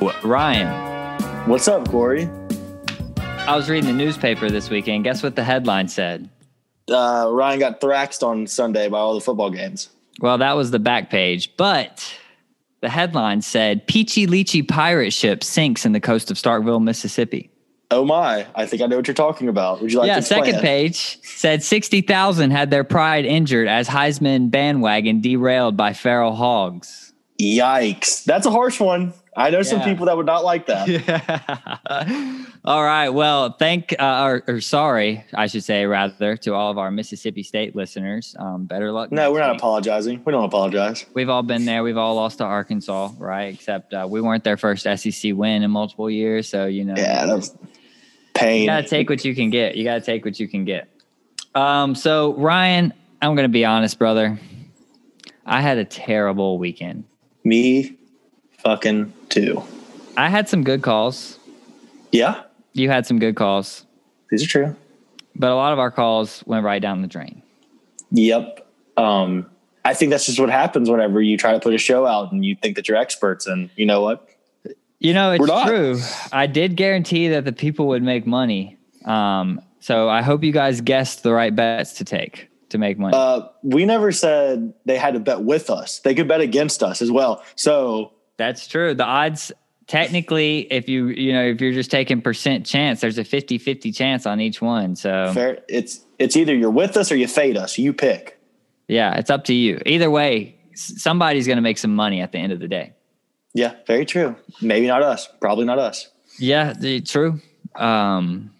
Ryan, What's up, Corey? I was reading the newspaper this weekend. Guess what the headline said? Uh, Ryan got thraxed on Sunday by all the football games. Well, that was the back page, but the headline said Peachy Leachy pirate ship sinks in the coast of Starkville, Mississippi. Oh my! I think I know what you're talking about. Would you like yeah, to explain second it? page said 60,000 had their pride injured as Heisman bandwagon derailed by feral hogs. Yikes! That's a harsh one. I know some people that would not like that. all right. Well, thank uh, or, or sorry, I should say rather to all of our Mississippi State listeners. Um, better luck. No, we're not week. apologizing. We don't apologize. We've all been there. We've all lost to Arkansas, right? Except uh, we weren't their first SEC win in multiple years. So you know, Yeah, that was you pain. gotta take what you can get. You gotta take what you can get. Um, so Ryan, I'm gonna be honest, brother. I had a terrible weekend. Me, fucking too. I had some good calls. Yeah, You had some good calls, these are true. but a lot of our calls went right down the drain. Yep. Um, I think that's just what happens whenever you try to put a show out and you think that you're experts. And you know what? You know, it's true. I did guarantee that the people would make money. Um, so I hope you guys guessed the right bets to take to make money. Uh, we never said they had to bet with us. They could bet against us as well. So That's true. The odds technically if you you know if you're just taking percent chance, there's a 50-50 chance on each one. So fair. It's it's either you're with us or you fade us. You pick. yeah, it's up to you. Either way, somebody's going to make some money at the end of the day. Yeah, very true. Maybe not us. Probably not us. Yeah, the, true. Um,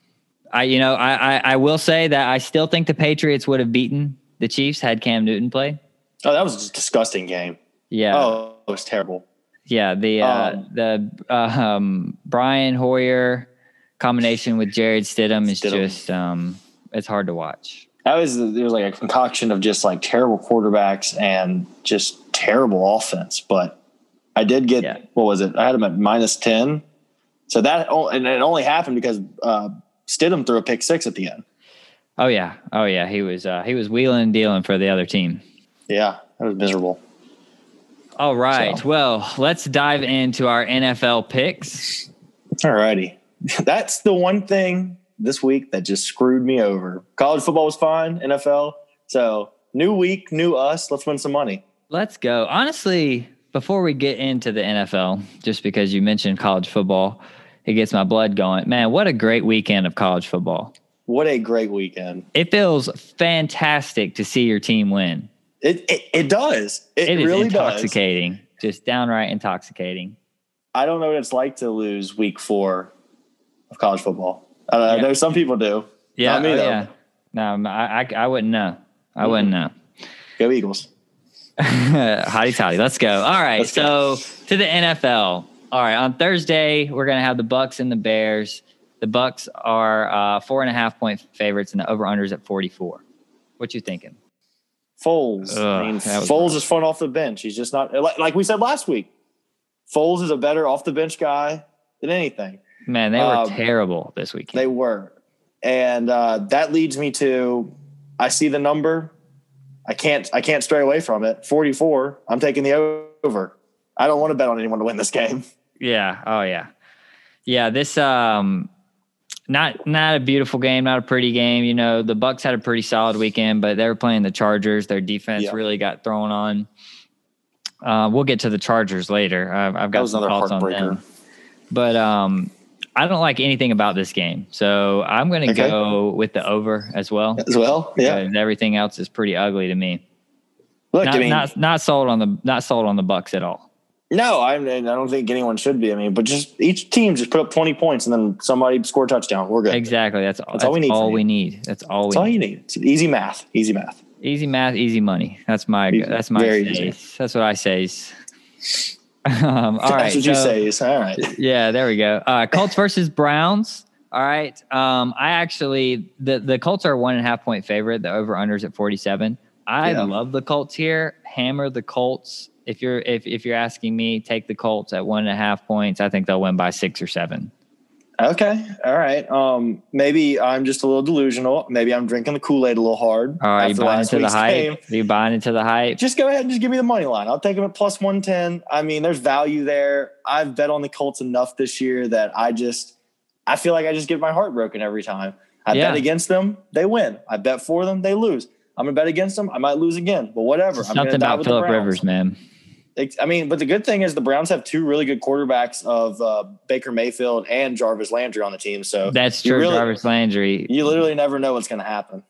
I you know I, I I will say that I still think the Patriots would have beaten the Chiefs had Cam Newton play. Oh, that was just a disgusting game. Yeah. Oh, it was terrible. Yeah, the uh, Um, the uh, um, Brian Hoyer combination with Jarrett Stidham is Stidham. just um, it's hard to watch. That was there was like a concoction of just like terrible quarterbacks and just terrible offense. But I did get Yeah. what was it? I had him at minus ten. So that and it only happened because uh, Stidham threw a pick six at the end. Oh yeah, oh yeah, he was uh, he was wheeling and dealing for the other team. Yeah, that was miserable. All right, So- well let's dive into our NFL picks. All righty. That's the one thing this week that just screwed me over. College football was fine, NFL. So new week, new us. Let's win some money. Let's go. Honestly, before we get into the NFL, just because you mentioned college football, it gets my blood going. Man, what a great weekend of college football! What a great weekend. It feels fantastic to see your team win. It it, it does. It, It really does. intoxicating, just downright intoxicating. I don't know what it's like to lose week four of college football. I, I Yeah. know some people do. Yeah, Not me, oh, though. yeah. No, I, I, I wouldn't know. I wouldn't know. Go Eagles. Hotty toddy. Let's go. All right. So to the NFL. All right. On Thursday, we're gonna have the Bucks and the Bears. The Bucks are uh, four and a half point favorites, and the over unders at forty four. What you thinking? Foles. Ugh, I mean, Foles rough. is fun off the bench. He's just not like, like we said last week. Foles is a better off the bench guy than anything. Man, they were Um, terrible this weekend. They were, and uh, that leads me to I see the number. I can't I can't stray away from it. Forty four. I'm taking the over. I don't want to bet on anyone to win this game. Yeah. Oh yeah. Yeah. This um not not a beautiful game, not a pretty game. You know, the Bucks had a pretty solid weekend, but they were playing the Chargers. Their defense Yeah. really got thrown on. Uh, we'll get to the Chargers later. I've, I've got some thoughts on them. But um, I don't like anything about this game, so I'm going to Okay. go with the over as well. As well, yeah. And everything else is pretty ugly to me. Look, Not, I mean, not not sold on the not sold on the Bucks at all. No, I, I don't think anyone should be. I mean, but just each team just put up 20 points and then somebody score a touchdown. We're good. Exactly. That's, that's all we need That's All we need. That's all we That's all need. you need. It's easy math. Easy math. Easy math, easy money. That's my Easy. that's my Very says. easy. That's what I says. um, all right. That's what you say. Is, all right. Yeah, there we go. Uh, Colts versus Browns. All right. Um, I actually the the Colts are a one and a half point favorite. The over unders at forty seven. I Yeah. love the Colts here. Hammer the Colts. If you're if if you're asking me, take the Colts at one and a half points. I think they'll win by six or seven. Okay. All right. Um, maybe I'm just a little delusional. Maybe I'm drinking the Kool Aid a little hard. All right, you buying into the hype? game. You buying into the hype? Just go ahead and just give me the money line. I'll take them at plus 110. I mean, there's value there. I've bet on the Colts enough this year that I just, I feel like I just get my heart broken every time. I Yeah. bet against them, they win. I bet for them, they lose. I'm gonna bet against them, I might lose again, but whatever. I'm gonna Something about Philip Rivers, man. I mean, but the good thing is the Browns have two really good quarterbacks of uh, Baker Mayfield and Jarvis Landry on the team. So That's true. really- Jarvis Landry. you literally never know what's going to happen.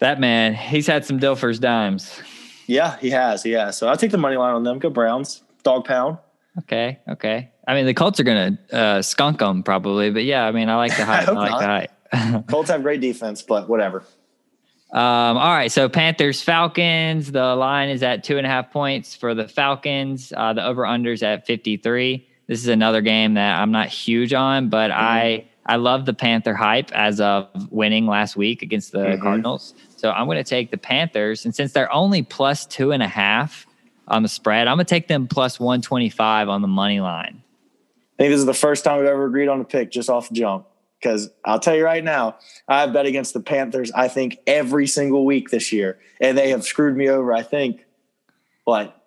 That man, he's had some Dilfer's dimes. Yeah, he has. He has. So I'll take the money line on them. Go Browns. Dog pound. Okay, okay. I mean, the Colts are gonna uh, skunk them probably, but yeah, I mean, I like the hype. I, hope like not. the hype. Colts have great defense, but whatever. Um, all right, so Panthers Falcons. The line is at two and a half points for the Falcons. Uh, the over unders at fifty three. This is another game that I'm not huge on, but I I love the Panther hype as of winning last week against the Mhm. Cardinals. So I'm going to take the Panthers, and since they're only plus two and a half on the spread, I'm going to take them plus one twenty five on the money line. I think this is the first time we've ever agreed on a pick just off the jump. Because I'll tell you right now, I bet against the Panthers, I think, every single week this year. And they have screwed me over, I think, what?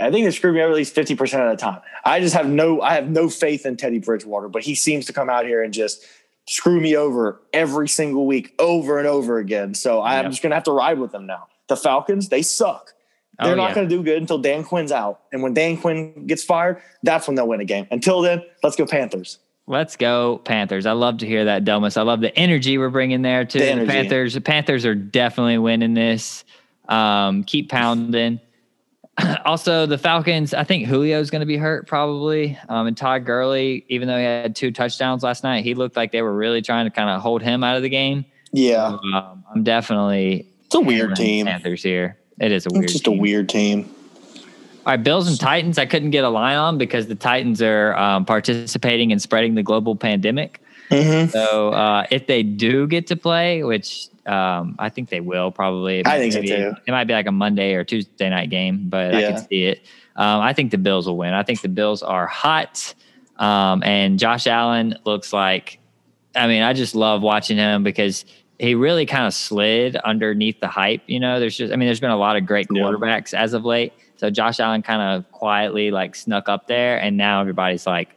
I think they screwed me over at least 50% of the time. I just have no I have no faith in Teddy Bridgewater, but he seems to come out here and just screw me over every single week, over and over again. So I'm Yep. just gonna have to ride with them now. The Falcons, they suck. Oh, They're Oh, not yeah. going to do good until Dan Quinn's out. And when Dan Quinn gets fired, that's when they'll win a game. Until then, let's go Panthers. Let's go Panthers. I love to hear that, Delmas. I love the energy we're bringing there too. The The. Panthers. The Panthers are definitely winning this. Um, keep pounding. also, the Falcons. I think Julio's going to be hurt probably. Um, and Todd Gurley, even though he had two touchdowns last night, he looked like they were really trying to kind of hold him out of the game. Yeah. Um, I'm definitely It's a weird team. Panthers here. It is a weird. It's just team. a weird team. All right, Bills and Titans. I couldn't get a line on because the Titans are um, participating in spreading the global pandemic. Mm-hmm. So uh, if they do get to play, which um, I think they will probably, it I might think so be- too. It might be like a Monday or Tuesday night game, but I can see it. Um, I think the Bills will win. I think the Bills are hot, um, and Josh Allen looks like. I mean, I just love watching him because he really kind of slid underneath the hype. You know, there's just, I mean, there's been a lot of great Yeah. quarterbacks as of late. So Josh Allen kind of quietly like snuck up there, and now everybody's like,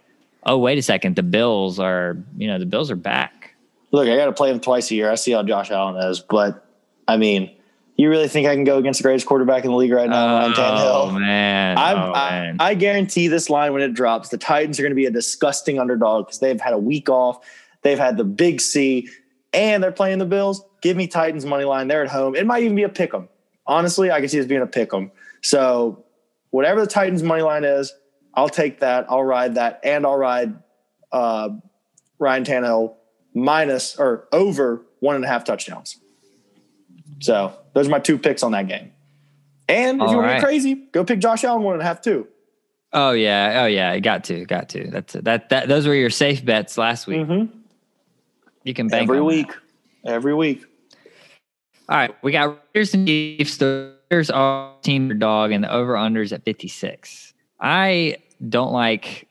"Oh, wait a second, the Bills are, you know, the Bills are back." Look, I got to play him twice a year. I see how Josh Allen is, but I mean, you really think I can go against the greatest quarterback in the league right now, Oh Tannehill? man, I'm, oh, I, man. I guarantee this line when it drops, the Titans are going to be a disgusting underdog because they've had a week off. They've had the big C, and they're playing the Bills. Give me Titans money line. They're at home. It might even be a pick 'em. Honestly, I can see this being a pick 'em. So whatever the Titans money line is, I'll take that. I'll ride that, and I'll ride uh, Ryan Tannehill minus or over one and a half touchdowns. So those are my two picks on that game. And if All you want to be crazy, go pick Josh Allen one and a half too. oh yeah, oh yeah, got to, got to. That's that. That those were your safe bets last week. Mm-hmm. You can bank Every on that. week. Every week. All right, we got Raiders and Chiefs. The Raiders are team dog, and the over unders at fifty six. I don't like.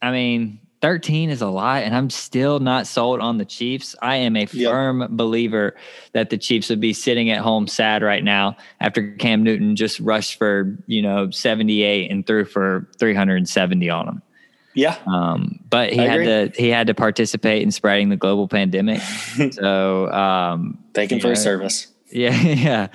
I mean, thirteen is a lot, and I'm still not sold on the Chiefs. I am a Yep. firm believer that the Chiefs would be sitting at home sad right now after Cam Newton just rushed for you know seventy eight and threw for three hundred and seventy on them. Yeah. Um, but he I had agree. to he had to participate in spreading the global pandemic. so um, Thank him for his service. yeah, yeah,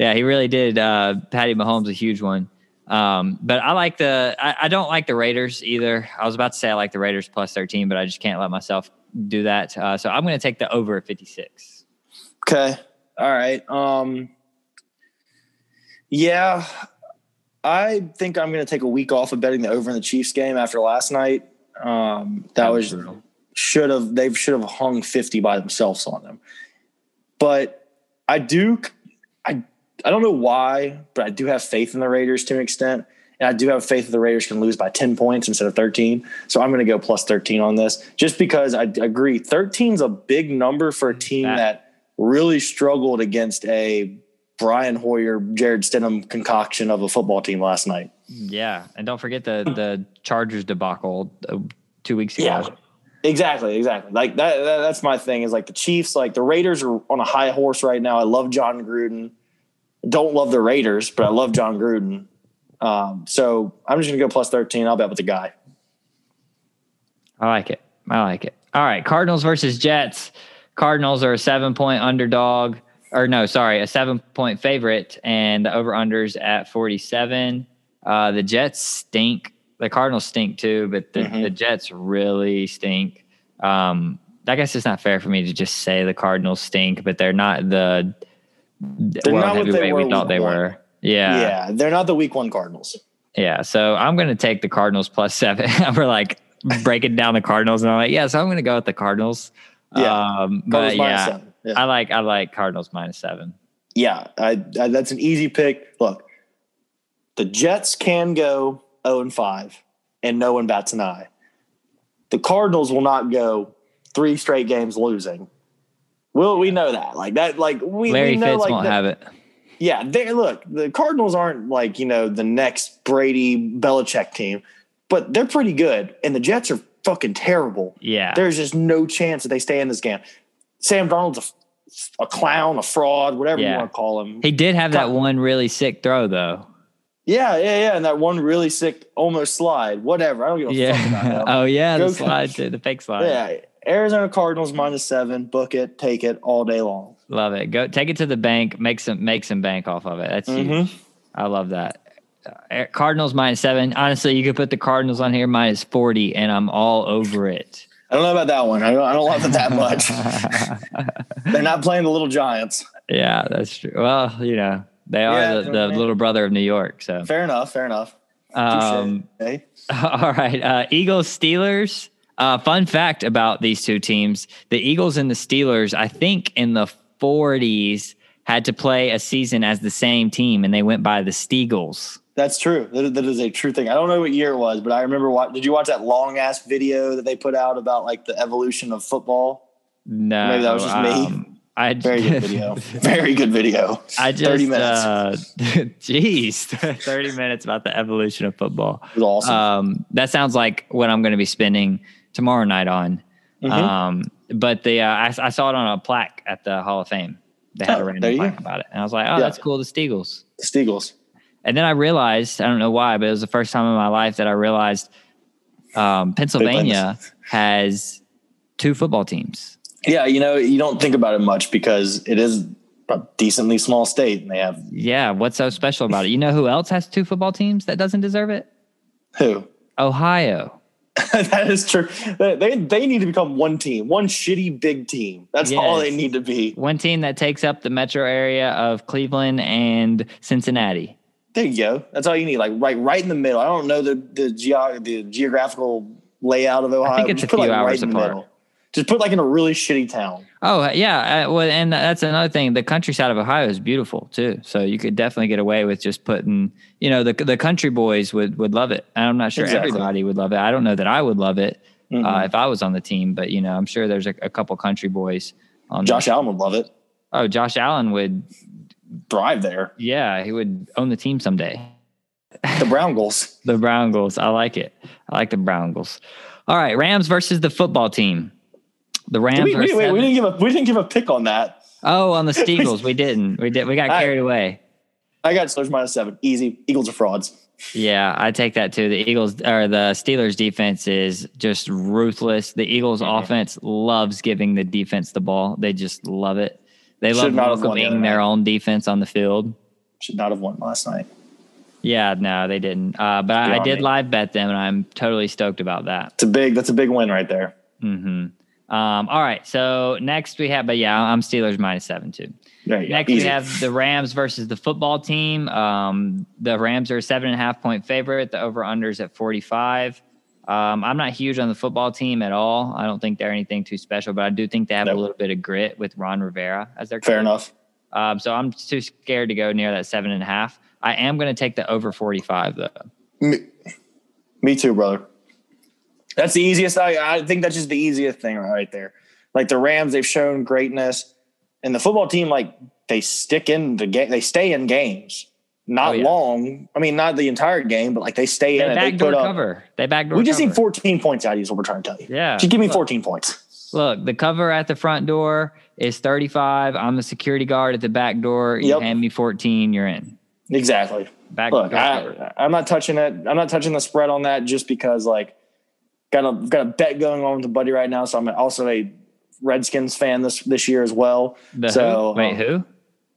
yeah. He really did. Uh, Patty Mahomes a huge one. Um, but I like the. I, I don't like the Raiders either. I was about to say I like the Raiders plus thirteen, but I just can't let myself do that. Uh, so I'm going to take the over at fifty six. Okay. All right. Um yeah. I think I'm gonna take a week off of betting the over in the Chiefs game after last night. Um that was should have they should have hung 50 by themselves on them. But I do I I don't know why, but I do have faith in the Raiders to an extent. And I do have faith that the Raiders can lose by 10 points instead of 13. So I'm going to go plus 13 on this just because I agree 13 is a big number for a team That- that really struggled against a Brian Hoyer, Jarrett Stidham concoction of a football team last night. Yeah, and don't forget the the Chargers debacle uh, two weeks ago. Yeah. Exactly, exactly. Like that, that, That's my thing. Is like the Chiefs. Like the Raiders are on a high horse right now. I love Jon Gruden. Don't love the Raiders, but I love Jon Gruden. Um, so I'm just gonna go plus thirteen. I'll bet with the guy. I like it. I like it. All right, Cardinals versus Jets. Cardinals are a seven point underdog, or no, sorry, a seven point favorite, and the over unders at 47. Uh, the Jets stink. The Cardinals stink too, but the, mm-hmm. the Jets really stink. Um, I guess it's not fair for me to just say the Cardinals stink, but they're not the they're world not heavyweight we thought they one. were. Yeah, yeah, they're not the week one Cardinals. Yeah, so I'm going to take the Cardinals plus seven. We're like breaking down the Cardinals, and I'm like, yeah, so I'm going to go with the Cardinals. Yeah, um, but yeah, yeah, I like I like Cardinals minus seven. Yeah, I, I, that's an easy pick. Look, the Jets can go zero oh and five, and no one bats an eye. The Cardinals will not go three straight games losing. Well, we know that. Like that. Like we. Larry we know, Fitz like, won't have it. Yeah, they look. The Cardinals aren't like you know the next Brady Belichick team, but they're pretty good, and the Jets are fucking terrible. Yeah. There's just no chance that they stay in this game. Sam Darnold's a, a clown, a fraud, whatever yeah. you want to call him. He did have that one really sick throw, though. Yeah, yeah, yeah. And that one really sick almost slide, whatever. I don't give a yeah. fuck about that. oh, yeah. Go the slide, too, the fake slide. Yeah. Arizona Cardinals minus seven. Book it, take it all day long. Love it. Go take it to the bank. Make some make some bank off of it. That's mm-hmm. huge. I love that. Uh, Cardinals minus seven. Honestly, you could put the Cardinals on here minus 40, and I'm all over it. I don't know about that one. I don't, I don't love it that much. They're not playing the little Giants. Yeah, that's true. Well, you know, they are yeah, the, the little brother of New York. So fair enough. Fair enough. Um? All right. Uh, Eagles, Steelers. Uh, fun fact about these two teams the Eagles and the Steelers, I think in the 40s, had to play a season as the same team, and they went by the Steagles. That's true. That, that is a true thing. I don't know what year it was, but I remember. What, did you watch that long ass video that they put out about like the evolution of football? No, maybe that was just me. Um, I very good video. Very good video. I just thirty minutes. Uh, geez, thirty minutes about the evolution of football. It was awesome. Um, that sounds like what I'm going to be spending tomorrow night on. Mm-hmm. Um, but the uh, I, I, saw it on a plaque at the Hall of Fame. They had oh, a random plaque about it, and I was like, "Oh, yeah. that's cool." The Steagles. The Steagles. And then I realized, I don't know why, but it was the first time in my life that I realized um, Pennsylvania has two football teams. Yeah, you know, you don't think about it much because it is a decently small state and they have Yeah, what's so special about it? You know who else has two football teams that doesn't deserve it? Who? Ohio. that is true. They they need to become one team, one shitty big team. That's yes. all they need to be. One team that takes up the metro area of Cleveland and Cincinnati. There you go. That's all you need. Like right, right in the middle. I don't know the the, ge- the geographical layout of Ohio. I think it's Just a few like hours right apart. Just put like in a really shitty town. Oh yeah, uh, well, and that's another thing. The countryside of Ohio is beautiful too, so you could definitely get away with just putting. You know, the the country boys would would love it. I'm not sure exactly. everybody would love it. I don't know that I would love it uh, mm-hmm. uh, if I was on the team, but you know, I'm sure there's a, a couple country boys. on Josh Allen would love it. Oh, Josh Allen would thrive there. Yeah, he would own the team someday. The Brown Goals. the Brown Goals. I like it. I like the Brown Goals. All right, Rams versus the football team. The Rams. We, wait, wait, we didn't give a we didn't give a pick on that. Oh, on the Steagles, we didn't. We did. We got I, carried away. I got Steelers minus seven. Easy. Eagles are frauds. Yeah, I take that too. The Eagles or the Steelers defense is just ruthless. The Eagles mm-hmm. offense loves giving the defense the ball. They just love it. They Should love welcoming their own defense on the field. Should not have won last night. Yeah, no, they didn't. Uh, but I, I, did me. live bet them, and I'm totally stoked about that. It's a big. That's a big win right there. Hmm. Um, all right. So next we have, but yeah, I'm Steelers minus seven too. Next we have the Rams versus the football team. Um, the Rams are a seven and a half point favorite. The over unders at 45. Um, I'm not huge on the football team at all. I don't think they're anything too special, but I do think they have nope. a little bit of grit with Ron Rivera as their coach. fair coach. enough. Um, so I'm too scared to go near that seven and a half. I am going to take the over 45 though. Me, me too, brother. That's the easiest. I, I think that's just the easiest thing right there. Like the Rams, they've shown greatness, and the football team, like they stick in the game, they stay in games. not Oh, yeah. long. I mean, not the entire game, but like they stay They in it. They backdoor up. cover. They backdoor. We just cover. need 14 points out of you. Is what we're trying to tell you. Yeah. Just give me Look, 14 points. Look, the cover at the front door is 35. I'm the security guard at the back door. You Yep. hand me 14, you're in. Exactly. Back Look. I, I'm not touching it. I'm not touching the spread on that just because like got a got a bet going on with a buddy right now. So I'm also a Redskins fan this this year as well. The so who? Wait, um, who?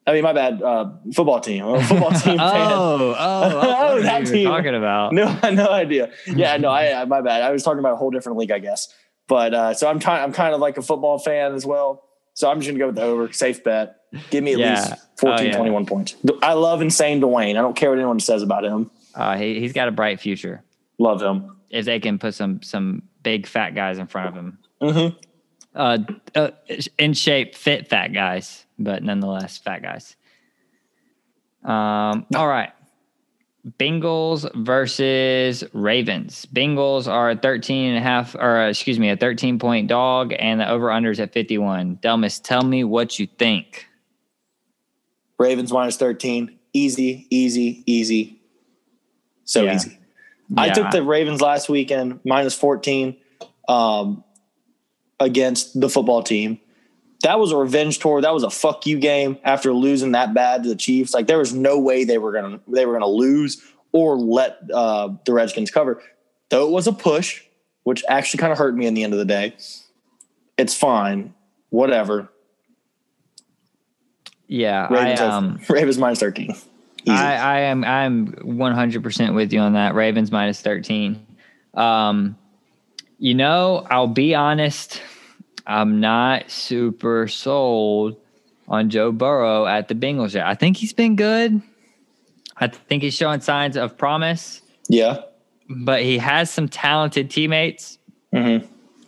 I mean, my bad. Uh, football team. I'm a football team. Oh, oh, oh, that team. talking about? No, no idea. Yeah, no, I, I my bad. I was talking about a whole different league, I guess. But uh, so I'm kind I'm kind of like a football fan as well. So I'm just gonna go with the over. Safe bet. Give me at Yeah. least 14, Oh, yeah. 21 points. I love insane Dwayne. I don't care what anyone says about him. Uh, he, he's got a bright future Love him. If they can put some some big fat guys in front of him. Mm-hmm. Uh, uh, in shape, fit fat guys, but nonetheless fat guys. Um, all right. Bengals versus Ravens. Bengals are a 13 and a half, or uh, excuse me, a 13 point dog, and the over unders at 51. Delmas, tell me what you think. Ravens minus 13. Easy, easy, easy. So Yeah. easy. I took the Ravens last weekend minus 14 um, against the football team. That was a revenge tour. That was a fuck you game after losing that bad to the Chiefs. Like there was no way they were gonna they were gonna lose or let uh, the Redskins cover. Though it was a push, which actually kind of hurt me in the end of the day. It's fine, whatever. Yeah, Ravens, I um, Ravens minus thirteen. Easy. I, I am I'm 100% with you on that. Ravens minus 13. Um, you know, I'll be honest, I'm not super sold on Joe Burrow at the Bengals yet. I think he's been good. I think he's showing signs of promise, yeah. but he has some talented teammates hmm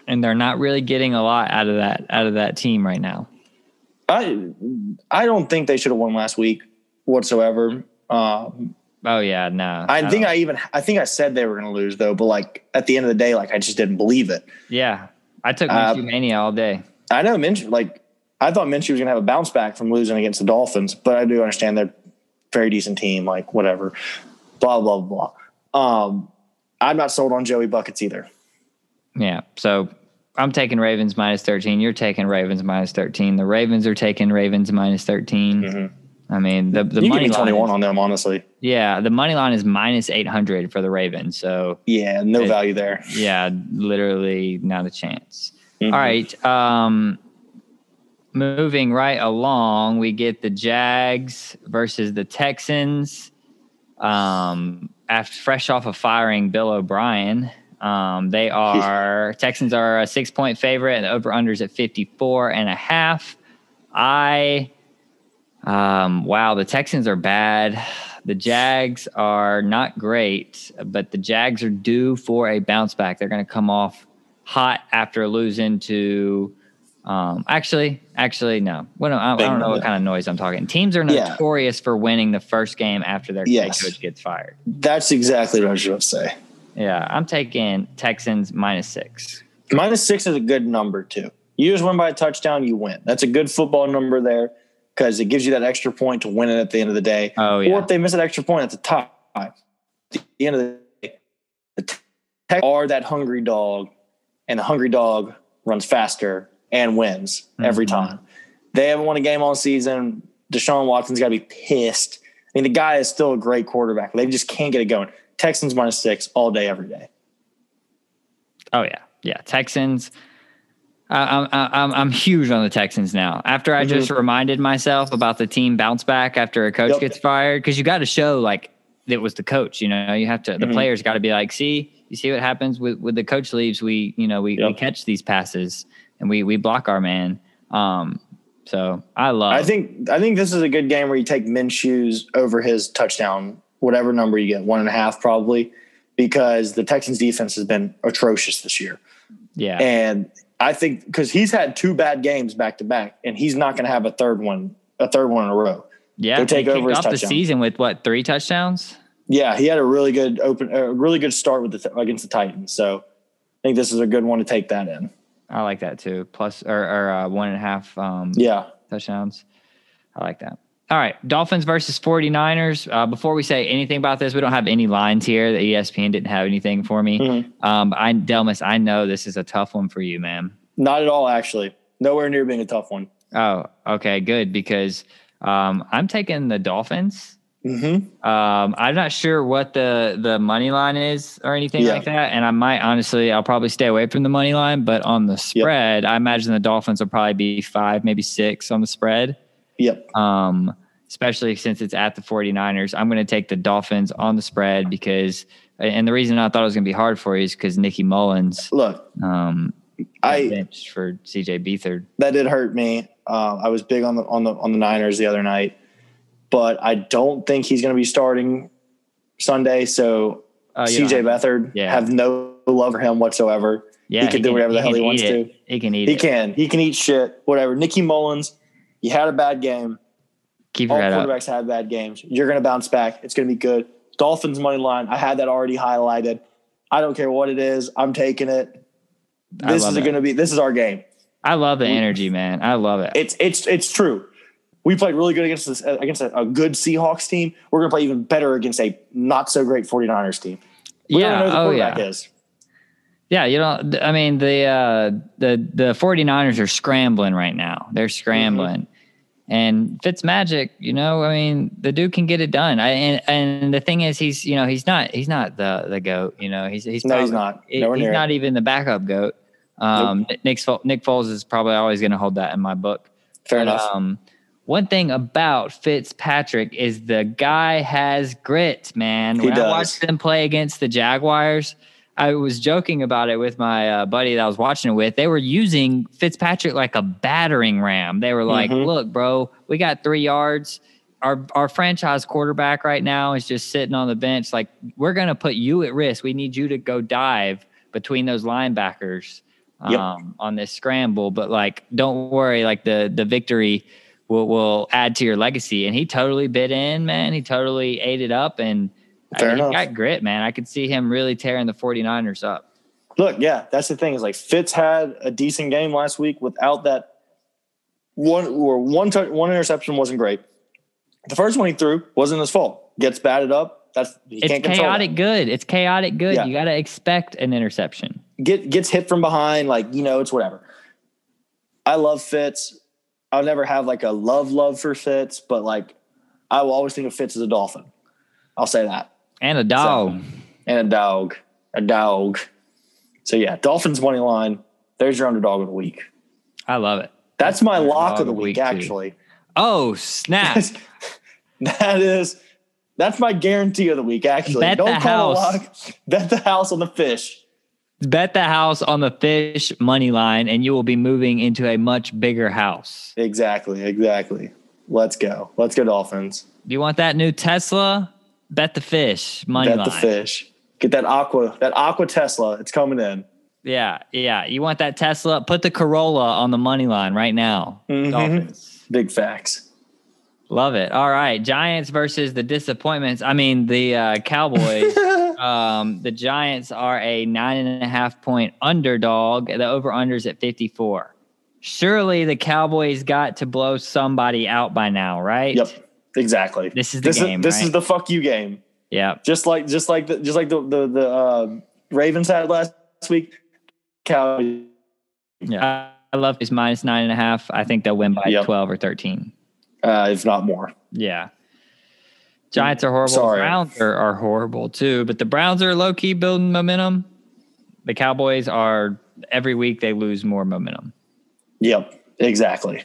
and they're not really getting a lot out of that out of that team right now. I I don't think they should have won last week whatsoever. Um, Oh yeah, no. I think don't- I even I think I said they were going to lose though, but like at the end of the day, like I just didn't believe it. yeah. I took Uh, Mania all day. I know Minshew like I thought Minshew was going to have a bounce back from losing against the Dolphins, but I do understand they're a very decent team. Like whatever, blah blah blah. Um, I'm not sold on Joey buckets either. Yeah. So I'm taking Ravens minus 13. You're taking Ravens minus 13. The Ravens are taking Ravens minus 13. Mhm. I mean, the, the you money me 21. Is, on them, honestly. yeah, the money line is minus 800 for the Ravens. So, Yeah, no It- value there. yeah, literally not a chance. Mhm. All right. Um, moving right along, we get the Jags versus the Texans. Um, after fresh off of firing Bill O'Brien, um, they are Texans are a six point favorite, and the over unders at 54 and a half. I, um, wow, the Texans are bad. The Jags are not great, but the Jags are due for a bounce back. They're going to come off hot after losing to. Um, actually, actually, no. What I, I don't know what kind of noise I'm talking. Teams are Yeah. notorious for winning the first game after their head Yes. coach gets fired. That's exactly what I was going to say. Yeah, I'm taking Texans minus six. Minus six is a good number too. You just win by a touchdown, you win. That's a good football number there because it gives you that extra point to win it at the end of the day. Oh Or if they miss that extra point at the top, at the end of the day, the Tech are that hungry dog, and the hungry dog runs faster and wins every Mhm. time. They haven't won a game all season. Deshaun Watson's got to be pissed. I mean, the guy is still a great quarterback. They just can't get it going. Texans minus six all day, every day. Oh yeah, yeah. Texans. I- I'm I'm I'm huge on the Texans now. After I just reminded myself about the team bounce back after a coach Yep. gets fired, because you got to show like it was the coach. You know, you have to. The Mhm. players got to be like, see, you see what happens with with the coach leaves. We you know we, we catch these passes and we we block our man. Um, so I love. I think I think this is a good game where you take Minshew's over his touchdown, whatever number you get, one and a half probably, because the Texans defense has been atrocious this year. yeah. And I think because he's had two bad games back to back, and he's not going to have a third one, a third one in a row. Yeah, Go take he over his off the season with what three touchdowns? Yeah, he had a really good open, a really good start with the against the Titans. So I think this is a good one to take that in. I like that too. Plus or, or uh, one and a half um, Yeah, touchdowns. I like that. All right, Dolphins versus 49ers. Uh, before we say anything about this, we don't have any lines here. The ESPN didn't have anything for me. Mhm. Um, I Delmas, I know this is a tough one for you, man. Not at all, actually. Nowhere near being a tough one. Oh, okay, good because um, I'm taking the Dolphins. Mm-hmm. Um, I'm not sure what the the money line is or anything Yeah. like that, and I might honestly, I'll probably stay away from the money line. But on the spread, I imagine the Dolphins will probably be five, maybe six on the spread. Yep. Um, especially since it's at the 49ers, I'm going to take the Dolphins on the spread because, and the reason I thought it was going to be hard for you is because Nicky Mullens Look, um, I benched for CJ Beathard. that did hurt me. Uh, I was big on the on the on the Niners the other night, but I don't think he's going to be starting Sunday. So Oh, CJ Beathard yeah. have no love for him whatsoever. yeah, he can do whatever the hell can he wants it. to. He can eat He it. can. He can eat shit. Whatever. Nicky Mullens, you had a bad game. Keep All your head up. quarterbacks have bad games. You're going to bounce back. It's going to be good. Dolphins money line. I had that already highlighted. I don't care what it is. I'm taking it. This is going to be. This is our game. I love the energy, man. I love it. It's it's it's true. We played really good against this uh, against a, a good Seahawks team. We're going to play even better against a not so great 49ers team. We yeah. don't know who the Oh, quarterback yeah. is. Yeah, you know, I mean, the uh, the the 49ers are scrambling right now. They're scrambling. And Fitz Magic, you know, I mean, the dude can get it done. I, and and the thing is, he's you know he's not he's not the the goat. You know, he's he's No, he's not. Nowhere he's not even the backup goat. Um, Nick Fo- Nick Foles is probably always going to hold that in my book. Fair But, enough. Um, one thing about Fitzpatrick is the guy has grit, man. He when I watched him play against the Jaguars, I was joking about it with my uh, buddy that I was watching it with. They were using Fitzpatrick like a battering ram. They were like, Mhm. "Look, bro, we got three yards. Our our franchise quarterback right now is just sitting on the bench. Like, we're gonna put you at risk. We need you to go dive between those linebackers." Yep. Um, on this scramble, but like, don't worry. Like the the victory will will add to your legacy. And he totally bit in, man. He totally ate it up, and I Fair mean, enough. he got grit, man. I could see him really tearing the 49ers up. Look, yeah, that's the thing. Is like Fitz had a decent game last week without that one or one tou- one interception wasn't great. The first one he threw wasn't his fault. Gets batted up. That's he It's can't control. chaotic that. good. It's chaotic good. Yeah. You got to expect an interception. Get gets hit from behind. Like you know, it's whatever. I love Fitz. I'll never have like a love love for Fitz, but like I will always think of Fitz as a dolphin. I'll say that. And a dog. and a dog, a dog. So yeah, Dolphins money line. There's your underdog of the week. I love it. That's my lock of the week, week, too. actually. Oh, snap. that is that's my guarantee of the week, actually. Bet Don't the call it a house. lock. Bet the house on the fish. Bet the house on the fish money line, and you will be moving into a much bigger house. Exactly, exactly. Let's go. Let's go, Dolphins. Do you want that new Tesla? Bet the fish money Bet line. the fish. Get that aqua, that aqua Tesla. It's coming in. Yeah, yeah. You want that Tesla? Put the Corolla on the money line right now. Mhm. Dolphins. Big facts. Love it. All right. Giants versus the disappointments. I mean, the uh, Cowboys. um, the Giants are a nine and a half point underdog. The over unders at 54. Surely the Cowboys got to blow somebody out by now, right? Yep. Exactly. This is the this game, Is, this right? is the fuck you game. Yeah. Just like just like the just like the the, the uh, Ravens had last week. Cow. Yeah. I love his minus nine and a half. I think they'll win by Yep. 12 or 13. Uh, if not more. Yeah. Giants are horrible. Sorry. Browns are, are horrible too, but the Browns are low key building momentum. The Cowboys are every week they lose more momentum. Yep. Exactly.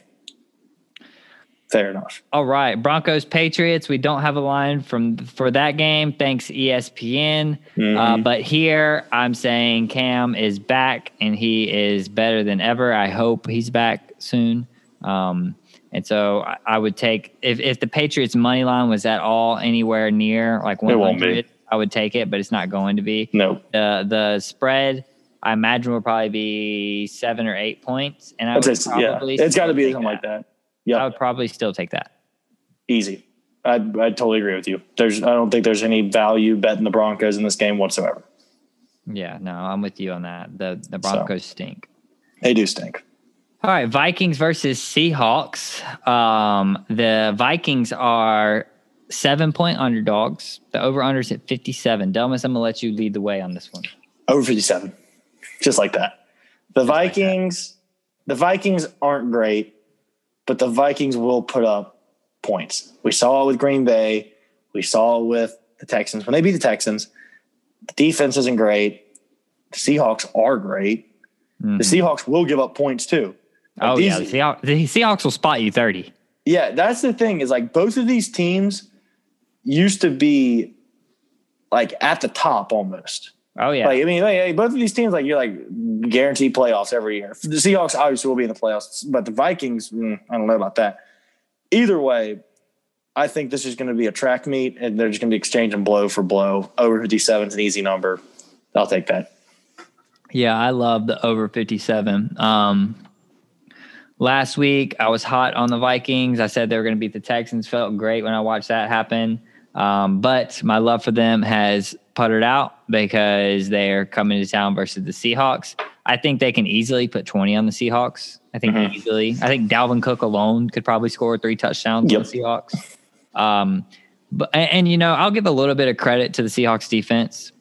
Fair enough. All right, Broncos Patriots. We don't have a line from for that game. Thanks ESPN. Uh, Mhm. but here I'm saying Cam is back and he is better than ever. I hope he's back soon. Um, and so I, I would take if if the Patriots money line was at all anywhere near like It won't be. 100, I would take it, but it's not going to be. No. The the spread I imagine will probably be seven or eight points, and I would say, yeah. probably It's got to be something like I that. Yeah. would probably still take that. Easy. I I totally agree with you. There's I don't think there's any value betting the Broncos in this game whatsoever. Yeah, no, I'm with you on that. The the Broncos stink. They do stink. All right, Vikings versus Seahawks. Um, the Vikings are seven point underdogs. The over unders at 57. Delmas, I'm going to let you lead the way on this one. Over 57. Just like that. The Vikings, the Vikings aren't great, but the Vikings will put up points. We saw it with Green Bay. We saw it with the Texans. When they beat the Texans, the defense isn't great. The Seahawks are great. Mm-hmm. The Seahawks will give up points too. Like oh these, yeah, the Seahawks, the Seahawks will spot you 30. Yeah, that's the thing is like both of these teams used to be like at the top almost. Oh yeah. Like I mean, like, both of these teams, like you're like guaranteed playoffs every year. The Seahawks obviously will be in the playoffs, but the Vikings, mm, I don't know about that. Either way, I think this is going to be a track meet, and they're just going to be exchanging blow for blow. Over 57 is an easy number. I'll take that. Yeah, I love the over 57. Um, last week, I was hot on the Vikings. I said they were going to beat the Texans. Felt great when I watched that happen. Um, but my love for them has puttered out because they're coming to town versus the Seahawks. I think they can easily put 20 on the Seahawks. I think mm-hmm. easily. I think Dalvin Cook alone could probably score three touchdowns yep. on the Seahawks. Um, but and, and, you know, I'll give a little bit of credit to the Seahawks defense.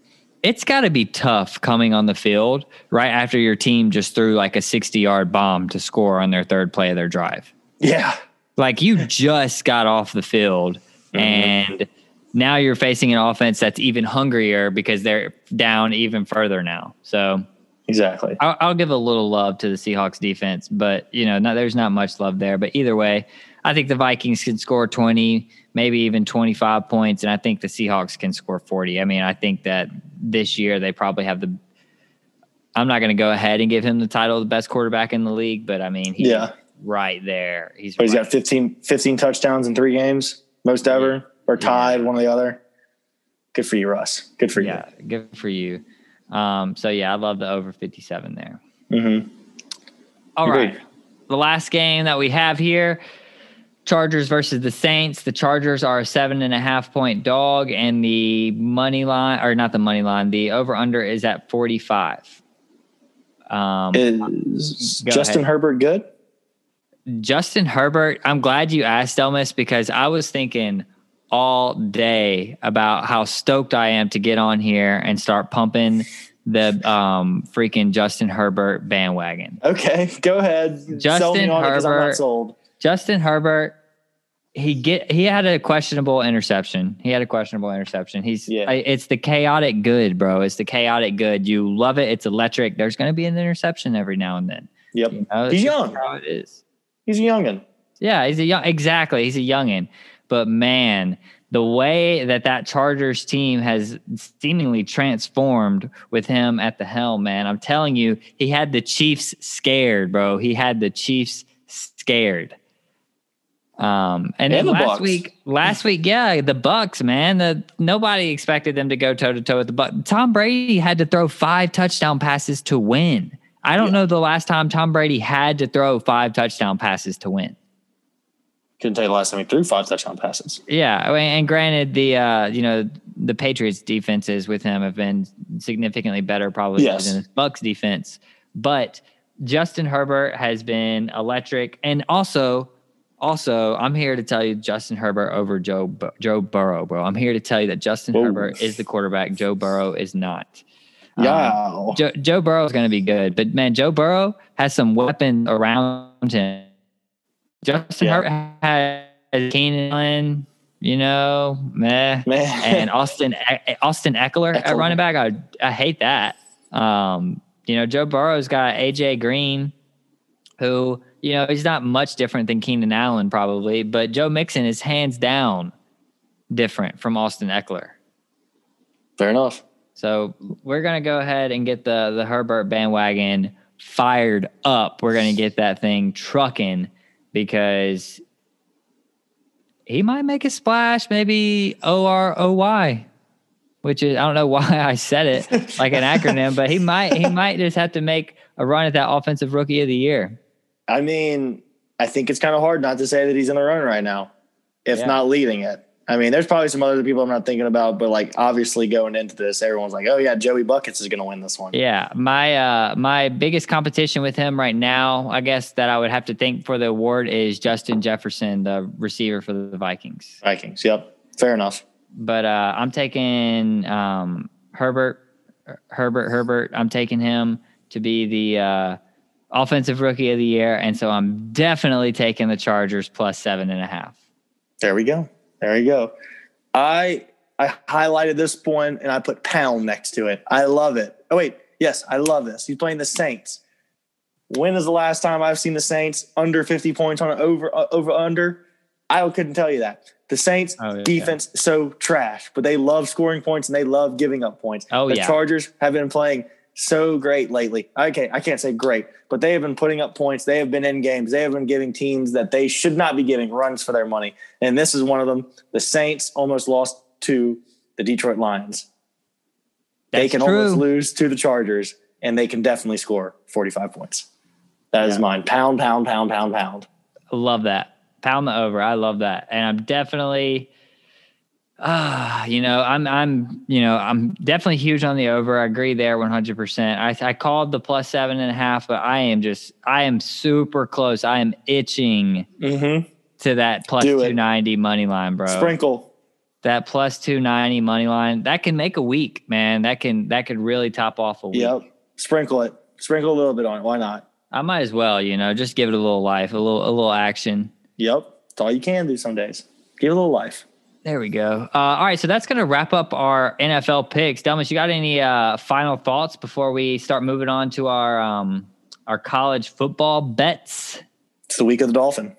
It's got to be tough coming on the field right after your team just threw like a 60 yard bomb to score on their third play of their drive. Yeah. Like you just got off the field mm-hmm. and now you're facing an offense that's even hungrier because they're down even further now. So exactly, I'll, I'll give a little love to the Seahawks defense, but you know, not, there's not much love there. But either way, I think the Vikings can score 20, maybe even 25 points, and I think the Seahawks can score 40. I mean, I think that this year they probably have the. I'm not going to go ahead and give him the title of the best quarterback in the league, but I mean, he's yeah. right there. He's oh, he's got 15, 15 touchdowns in three games, most ever or tied, yeah. one or the other. Good for you, Russ. Good for yeah, you. Yeah, good for you. Um, so yeah, I love the over 57 there. Mm-hmm. All Agreed. right, The last game that we have here, Chargers versus the Saints. The Chargers are a seven and a half point dog, and the money line, or not the money line, the over under is at 45. Um, is Justin ahead. Herbert good? Justin Herbert, I'm glad you asked Elmas because I was thinking all day about how stoked I am to get on here and start pumping the um, freaking Justin Herbert bandwagon. Okay, go ahead. Justin Herbert. Justin Herbert. He get he had a questionable interception. He had a questionable interception. He's yeah. it's the chaotic good, bro. It's the chaotic good. You love it. It's electric. There's going to be an interception every now and then. Yep. You know, he's young. How it is. He's a youngin. Yeah, he's a young. Exactly. He's a youngin. But man, the way that that Chargers team has seemingly transformed with him at the helm, man, I'm telling you, he had the Chiefs scared, bro. He had the Chiefs scared. Um, and, and then the last Bucks. week, last week, yeah, the Bucks, man, the, nobody expected them to go toe to toe with the Bucks. Tom Brady had to throw five touchdown passes to win. I don't yeah. know the last time Tom Brady had to throw five touchdown passes to win couldn't tell you the last time he threw five touchdown passes. Yeah, and granted, the uh, you know the Patriots defenses with him have been significantly better probably yes. than the Bucks defense, but Justin Herbert has been electric, and also. Also, I'm here to tell you Justin Herbert over Joe Joe Burrow, bro. I'm here to tell you that Justin Whoa. Herbert is the quarterback. Joe Burrow is not. Yeah. Um, Joe, Joe Burrow is going to be good, but man, Joe Burrow has some weapons around him Justin yeah. Herbert has Keenan Allen, you know, meh, meh. and Austin Austin Eckler, Ekeler, at running back. I I hate that. Um, you know, Joe Burrow's got AJ Green, who you know he's not much different than Keenan Allen probably, but Joe Mixon is hands down different from Austin Eckler. Fair enough. So we're gonna go ahead and get the the Herbert bandwagon fired up. We're gonna get that thing trucking because he might make a splash, maybe O R O Y, which is I don't know why I said it like an acronym, but he might he might just have to make a run at that offensive rookie of the year. I mean, I think it's kind of hard not to say that he's in the run right now, if yeah. not leading it. I mean, there's probably some other people I'm not thinking about, but like obviously going into this, everyone's like, "Oh yeah, Joey Buckets is going to win this one." Yeah, my uh my biggest competition with him right now, I guess that I would have to think for the award is Justin Jefferson, the receiver for the Vikings. Vikings. Yep, fair enough. But uh I'm taking um Herbert Herbert Herbert. I'm taking him to be the uh offensive rookie of the year, and so I'm definitely taking the Chargers plus seven and a half. There we go. There you go. I I highlighted this point and I put pound next to it. I love it. Oh wait, yes, I love this. He's playing the Saints. When is the last time I've seen the Saints under 50 points on an over uh, over under? I couldn't tell you that. The Saints Oh, yeah. defense so trash, but they love scoring points and they love giving up points. Oh, the yeah. Chargers have been playing so great lately. Okay, I can't say great, but they have been putting up points. They have been in games. They have been giving teams that they should not be giving runs for their money. And this is one of them. The Saints almost lost to the Detroit Lions. they can true. almost lose to the Chargers, and they can definitely score 45 points. That is Yeah. mine. Pound, pound, pound, pound, pound. Love that. Pound the over. I love that. And I'm definitely ah, you know, I'm I'm you know, I'm definitely huge on the over. I agree there 100%. I I called the plus seven and a half, but I am just I am super close. I am itching Mm-hmm. to that plus Do it. 290 money line, bro. Sprinkle. That plus 290 money line, that can make a week, man. That can that could really top off a week. Yep. Sprinkle it. Sprinkle a little bit on it. Why not? I might as well, you know, just give it a little life, a little a little action. Yep. It's all you can do some days. Give it a little life. There we go. Uh, all right, so that's going to wrap up our NFL picks. Delmas, you got any uh, final thoughts before we start moving on to our um, our college football bets? It's the week of the dolphin.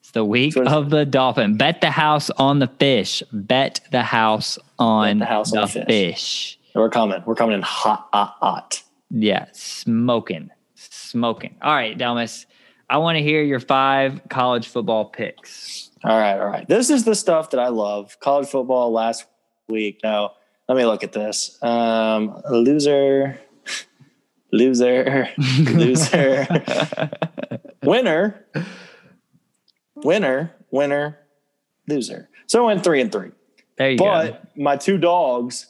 It's the week So it's- of the dolphin. Bet the house on the fish. Bet the house on the house the, on the fish. fish. We're coming. We're coming in hot, hot, hot. Yeah, smoking, smoking. All right, Delmas, I want to hear your five college football picks. All right, all right. This is the stuff that I love. College football last week. Now, let me look at this. Um, loser, loser, loser, winner, winner, winner, loser. So I went three and three. There you go. But my two dogs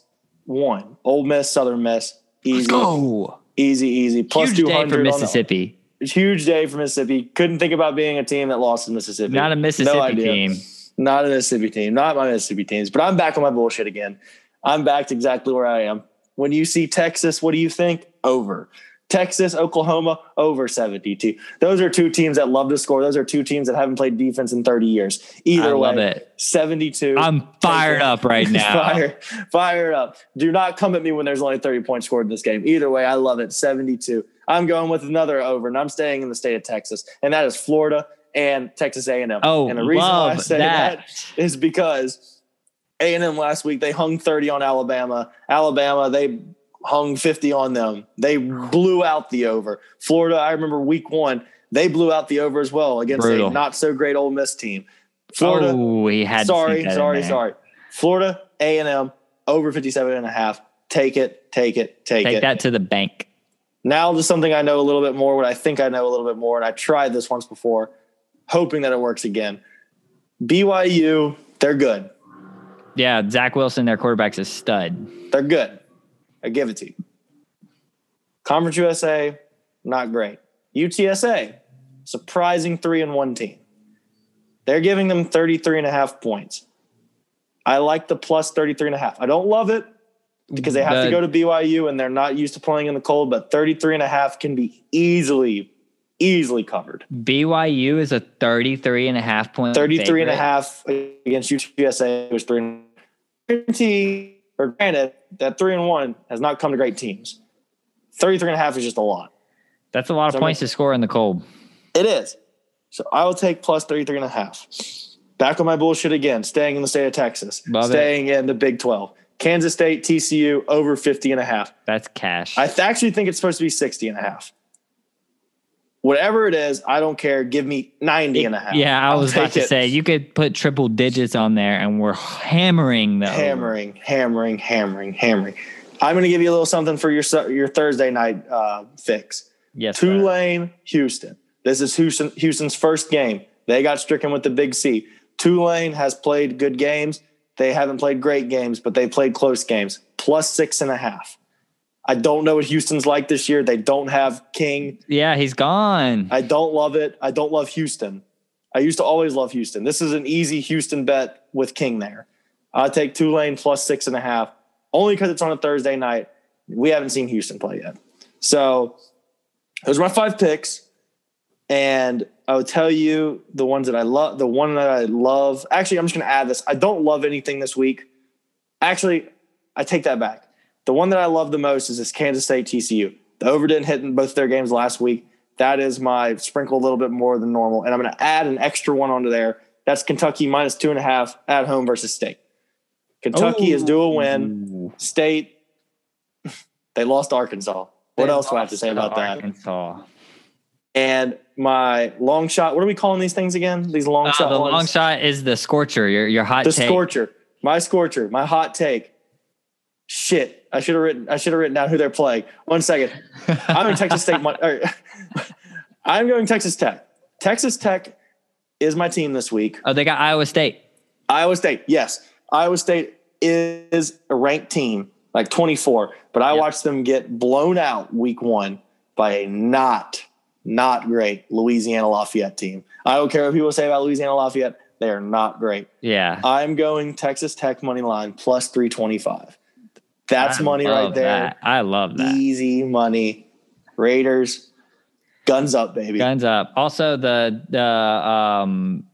won. Ole Miss, Southern Miss. Easy, Go. easy, easy. Plus Huge two day for Mississippi. Huge day for Mississippi. Couldn't think about being a team that lost in Mississippi. Not a Mississippi No team. Not a Mississippi team. Not my Mississippi teams. But I'm back on my bullshit again. I'm back to exactly where I am. When you see Texas, what do you think? Over. Texas, Oklahoma, over 72. Those are two teams that love to score. Those are two teams that haven't played defense in 30 years. Either I way, it. 72. I'm fired up right now. Fire, fire up. Do not come at me when there's only 30 points scored in this game. Either way, I love it. 72. I'm going with another over, and I'm staying in the state of Texas, and that is Florida and Texas A&M. Oh, and the reason why I say that. that is because A&M last week they hung 30 on Alabama. Alabama they hung 50 on them. They blew out the over. Florida, I remember week one, they blew out the over as well against Brutal. a not so great Ole Miss team. Florida, oh, he had sorry, sorry, sorry. Florida A and M over 57 and a half. Take it, take it, take, Take it. Take that to the bank. Now to something I know a little bit more, what I think I know a little bit more, and I tried this once before, hoping that it works again. BYU, they're good. Yeah, Zach Wilson, their quarterback's a stud. They're good. I give it to you. Conference USA, not great. UTSA, surprising three and one team. They're giving them 33 and a half points. I like the plus 33 and a half. I don't love it because they have The- to go to BYU and they're not used to playing in the cold, but 33 and a half can be easily, easily covered. BYU is a 33 and a half point 33 and a half against UTSA was three and guarantee or granted that three and one has not come to great teams. 33 and a half is just a lot. That's a lot of So points to score in the cold. It is. So I will take plus 33 and a half. Back on my bullshit again, staying in the state of Texas, Love it. staying in the Big 12. Kansas State, TCU over 50 and a half. That's cash. I th- actually think it's supposed to be 60 and a half. Whatever it is, I don't care. Give me 90 and a half. yeah, I I'll was about to it. say you could put triple digits on there, and we're hammering the over. hammering, hammering, hammering, hammering. I'm going to give you a little something for your your Thursday night uh, fix. Yes, sir. Tulane, Houston. This is Houston, Houston's first game. They got stricken with the big C. Tulane has played good games. They haven't played great games, but they played close games. Plus six and a half. I don't know what Houston's like this year. They don't have King. Yeah, he's gone. I don't love it. I don't love Houston. I used to always love Houston. This is an easy Houston bet with King there. I'll take Tulane plus six and a half, only because it's on a Thursday night. We haven't seen Houston play yet. So those are my five picks. And I would tell you the ones that I love, the one that I love. Actually, I'm just going to add this. I don't love anything this week. Actually, I take that back. The one that I love the most is this Kansas State TCU. The over didn't hit in both their games last week. That is my sprinkle a little bit more than normal. And I'm going to add an extra one onto there. That's Kentucky minus two and a half at home versus State. Kentucky is due a win. State, they lost Arkansas. What They else do I have to say about that? Arkansas. And my long shot. What are we calling these things again? These long Uh, shot the ones? long shot is the scorcher. Your your hot the take. scorcher. My scorcher. My hot take. Shit. I should have written. I should have written down who they're playing. One second. I'm in Texas State. Or, I'm going Texas Tech. Texas Tech is my team this week. Oh, they got Iowa State. Iowa State. Yes, Iowa State is a ranked team, like 24. But I Yep. watched them get blown out week one by a not not great Louisiana Lafayette team. I don't care what people say about Louisiana Lafayette. They are not great. Yeah. I'm going Texas Tech money line plus 325. That's I money right there. that. I love that. Easy money. Raiders, guns up, baby. Guns up. Also, the the um,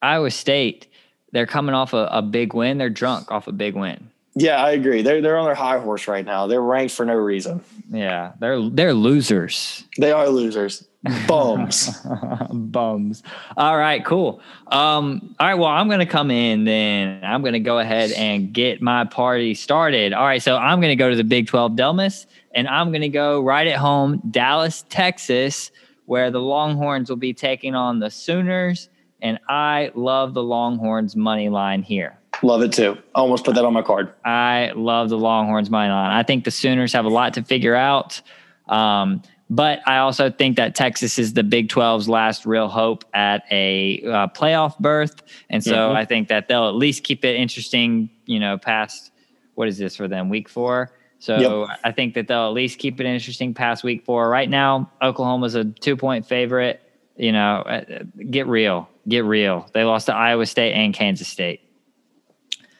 Iowa State, they're coming off a, a big win. They're drunk off a big win. Yeah, I agree. They're they're on their high horse right now. They're ranked for no reason. Yeah, they're they're losers. They are losers. Bums. Bums. All right, cool. Um, all right, well, I'm gonna come in then. I'm gonna go ahead and get my party started. All right, so I'm gonna go to the Big 12 Delmas, and I'm gonna go right at home, Dallas, Texas, where the Longhorns will be taking on the Sooners, and I love the Longhorns money line here. Love it too. Almost put that on my card. I love the Longhorns money line. I think the Sooners have a lot to figure out. Um, but I also think that Texas is the Big 12's last real hope at a uh, playoff berth. And so Mhm. I think that they'll at least keep it interesting, you know, past what is this for them, week four? So I think that they'll at least keep it interesting past week four. Right now, Oklahoma's a two point favorite. You know, uh, get real, get real. They lost to Iowa State and Kansas State.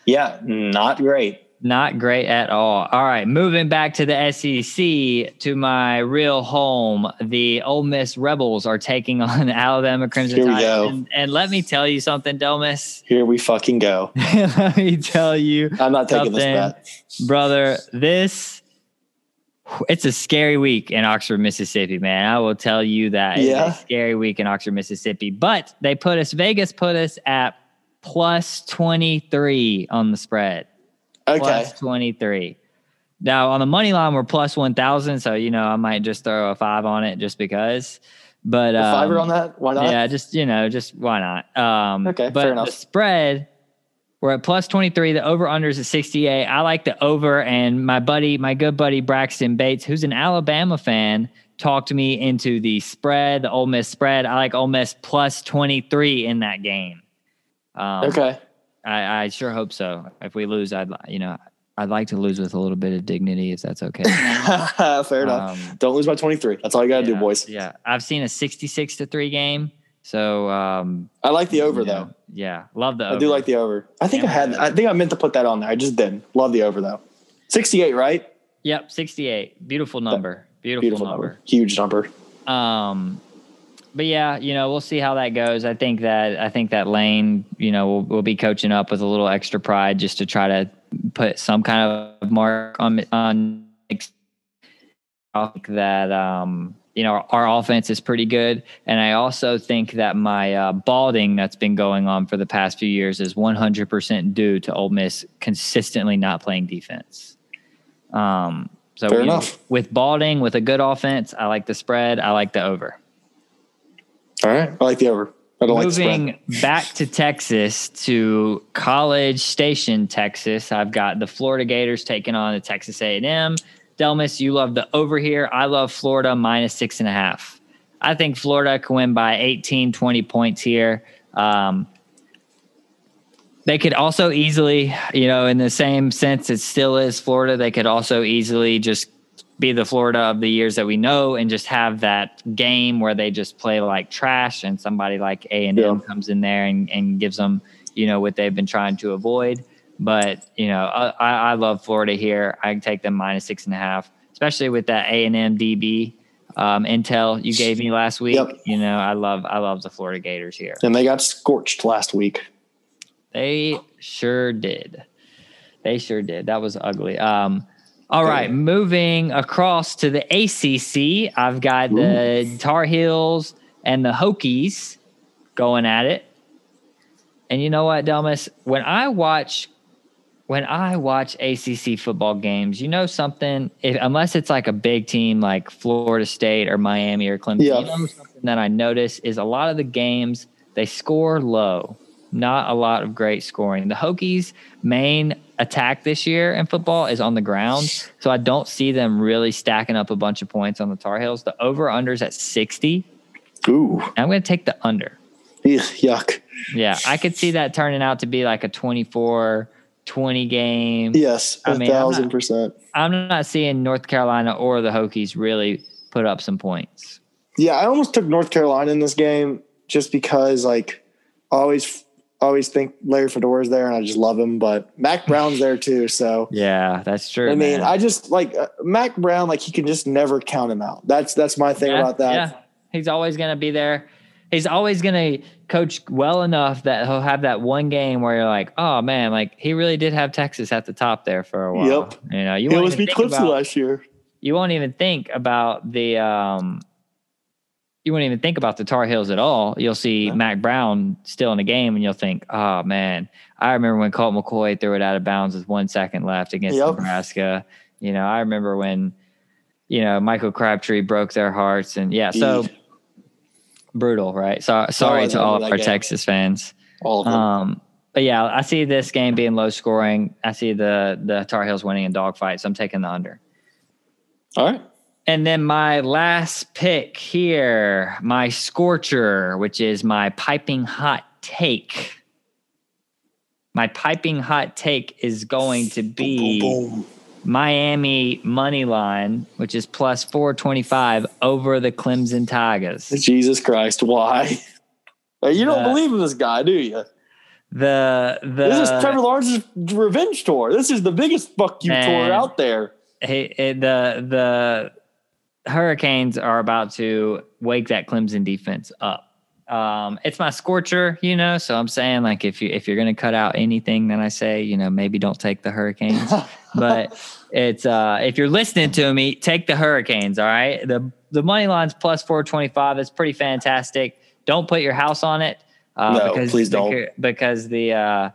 Yeah, not great. Not great at all. All right, moving back to the SEC to my real home. The Ole Miss Rebels are taking on Alabama Crimson Here we Tide. go. And, and let me tell you something, Delmas. Here we fucking go. let me tell you, I'm not taking this bet. brother, this it's a scary week in Oxford, Mississippi, man. I will tell you that. It's Yeah. a scary week in Oxford, Mississippi. But they put us, Vegas put us at plus 23 on the spread Okay. plus 23. Now on the money line, we're plus 1,000. So, you know, I might just throw a five on it just because. But um, on that? Why not? yeah, just, you know, just why not? Um, Okay, but fair enough. the spread, we're at plus 23. The over under is at 68. I like the over. And my buddy, my good buddy Braxton Bates, who's an Alabama fan, talked me into the spread, the Ole Miss spread. I like Ole Miss plus 23 in that game. Um, Okay. I, I sure hope so. If we lose, I'd you know I'd like to lose with a little bit of dignity, if that's okay. Fair enough. Um, Don't lose by 23. That's all you got to yeah, do, boys. Yeah, I've seen a sixty-six to three game. So um, I like the over, you know, though. Yeah, love the. I Over. do like the over. I think I had, I think I meant to put that on there. I just didn't. Love the over, though. 68, right? Yep, sixty-eight. Beautiful number. Beautiful, Beautiful number. number. Huge number. Um, but yeah, you know, we'll see how that goes. I think that I think that Lane, you know, will will be coaching up with a little extra pride just to try to put some kind of mark on on. I think that um, you know our, offense is pretty good, and I also think that my uh, balding that's been going on for the past few years is 100% due to Ole Miss consistently not playing defense. Um, so Fair you know, enough. with balding, with a good offense, I like the spread. I like the over. All right. I like the over. I don't like the spread. Moving back to Texas to College Station, Texas. I've got the Florida Gators taking on the Texas A&M. Delmas, you love the over here. I love Florida minus six and a half. I think Florida can win by 18, 20 points here. Um, They could also easily, you know, in the same sense it still is Florida, they could also easily just be the Florida of the years that we know and just have that game where they just play like trash and somebody like A and M comes in there and, and gives them, you know, what they've been trying to avoid. But you know, I, I love Florida here. I take them minus six and a half, especially with that A and M DB um, intel you gave me last week. Yep. You know, I love I love the Florida Gators here. And they got scorched last week. They sure did. They sure did. That was ugly. Um, all right, moving across to the ACC, I've got the Tar Heels and the Hokies going at it. And you know what, Delmas? When I watch when I watch ACC football games, you know something. If, unless it's like a big team like Florida State or Miami or Clemson, Yeah. you know something that I notice is a lot of the games they score low, not a lot of great scoring. The Hokies' main attack this year in football is on the ground, so I don't see them really stacking up a bunch of points on the Tar Heels. The over unders at sixty. Ooh, I'm going to take the under. Yuck. Yeah, I could see that turning out to be like a 24 20 game. Yes, I a mean, I'm thousand not- percent. I'm not seeing North Carolina or the Hokies really put up some points. Yeah, I almost took North Carolina in this game just because, like, I always, always think Larry Fedora's there, and I just love him. But Mack Brown's there too, so Yeah, that's true. I mean, man. I just like uh, Mack Brown. Like, he can just never count him out. That's that's my thing yeah, about that. Yeah, he's always going to be there. He's always going to coach well enough that he'll have that one game where you're like, oh man, like he really did have Texas at the top there for a while. Yep. You know, you almost even think about, last year. you won't even think about the um you won't even think about the Tar Heels at all. You'll see. Mack Brown still in the game and you'll think, oh man, I remember when Colt McCoy threw it out of bounds with one second left against Yep. Nebraska. You know, I remember when, you know, Michael Crabtree broke their hearts and yeah, so brutal, right? So sorry to all of our game. Texas fans. all of them. Um, but yeah, I see this game being low scoring. I see the the Tar Heels winning in dogfight, so I'm taking the under. all right. And then my last pick here, my scorcher, which is my piping hot take. My piping hot take is going to be Boom, boom, Miami money line, which is plus 425 over the Clemson Tigers. Jesus Christ, why? You don't Uh, believe in this guy, do you? The the This is Trevor Lawrence's revenge tour. This is the biggest fuck you tour out there. hey, hey, the the Hurricanes are about to wake that Clemson defense up. Um, it's my scorcher, you know. So I'm saying, like, if you if you're gonna cut out anything that I say, you know, maybe don't take the Hurricanes. but it's uh, if you're listening to me, take the Hurricanes. All right, the the money line's plus four twenty five. It's pretty fantastic. Don't put your house on it. Uh, No, because, please don't. beca- Because the uh,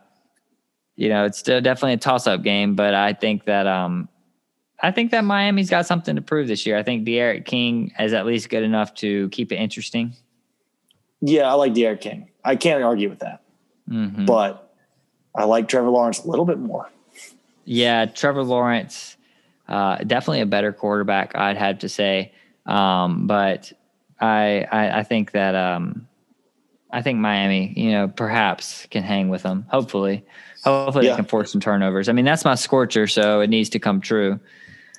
you know, it's still definitely a toss up game, but I think that um, I think that Miami's got something to prove this year. I think D'Eriq King is at least good enough to keep it interesting. yeah, I like D'Eriq King. I can't argue with that. Mhm. But I like Trevor Lawrence a little bit more. Yeah, Trevor Lawrence, uh, definitely a better quarterback, I'd have to say. Um, but I, I, I think that um, I think Miami, you know, perhaps can hang with them. Hopefully, hopefully Yeah. they can force some turnovers. I mean, that's my scorcher, so it needs to come true.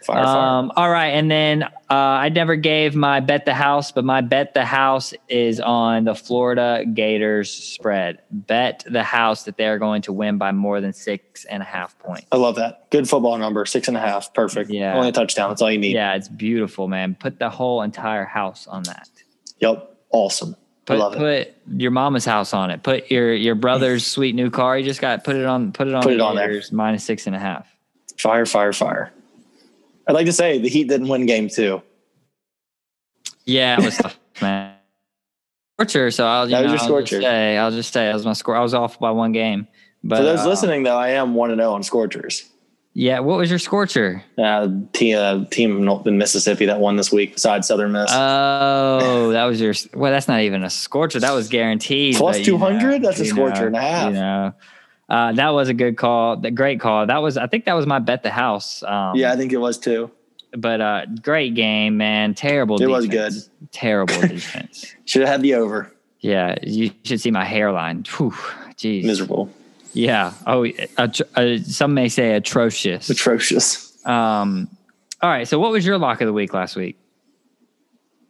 Fire, fire. Um, all right, and then uh, I never gave my bet the house, but my bet the house is on the Florida Gators spread. Bet the house that they are going to win by more than six and a half points. I love that. Good football number, six and a half. Perfect. Yeah. Only a touchdown. That's all you need. Yeah, it's beautiful, man. Put the whole entire house on that. Yep. Awesome. Put put your mama's house on it. Put your your brother's sweet new car. You just got put it on. Put it on. Put it on there. Minus six and a half. Fire, fire, fire. I'd like to say the Heat didn't win game two. Yeah, it was tough, man. Scorcher. So I'll, you know, your I'll just say, I'll just say, that was my score. I was off by one game. But For those uh, listening, though, I am one and zero on Scorchers. yeah. What was your scorcher? Uh, team, uh, team in Mississippi that won this week, besides Southern Miss. Oh, that was your. Well, that's not even a scorcher. That was guaranteed. Plus you 200? That's a scorcher and a half. You know, uh, that was a good call. The great call. That was. I think that was my bet the house. Um, yeah, I think it was too. But uh, great game, man. Terrible. It was good. Terrible defense. Should have had the over. Yeah, you should see my hairline. Whew, jeez. Miserable. Yeah. Oh, uh, uh, some may say atrocious. Atrocious. Um, all right. So, what was your lock of the week last week?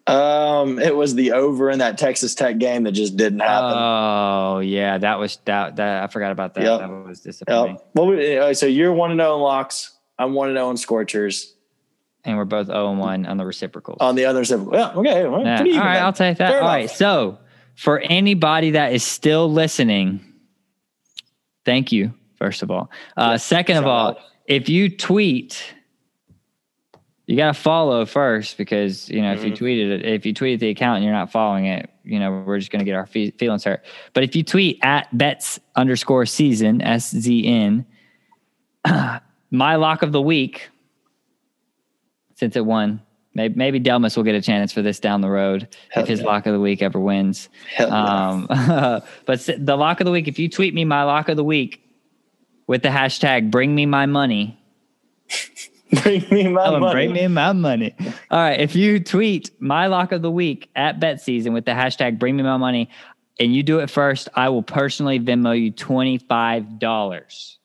Um, it was the over in that Texas Tech game that just didn't happen. Oh yeah, that was that. that I forgot about that. Yep. That was disappointing. Yep. Well, we- uh, so you're one and zero in locks. I'm one and zero in Scorchers. And we're both zero and one on the reciprocals. On the other side, yeah, okay, well, Yeah. even right, then. I'll take that. Fair All enough. right. So, for anybody that is still listening, thank you. First of all, uh, second of all, if you tweet, you got to follow first because you know if you Mhm. tweeted it, if you tweeted the account and you're not following it, you know we're just going to get our fe- feelings hurt. But if you tweet at bets underscore season s z n, my lock of the week, since it won. Maybe, maybe Delmas will get a chance for this down the road Hell if his yeah. lock of the week ever wins. Um, but the lock of the week, if you tweet me my lock of the week with the hashtag bring me my money, bring me my tell money. bring me my money. All right. If you tweet my lock of the week at bet season with the hashtag bring me my money and you do it first, I will personally Venmo you $25.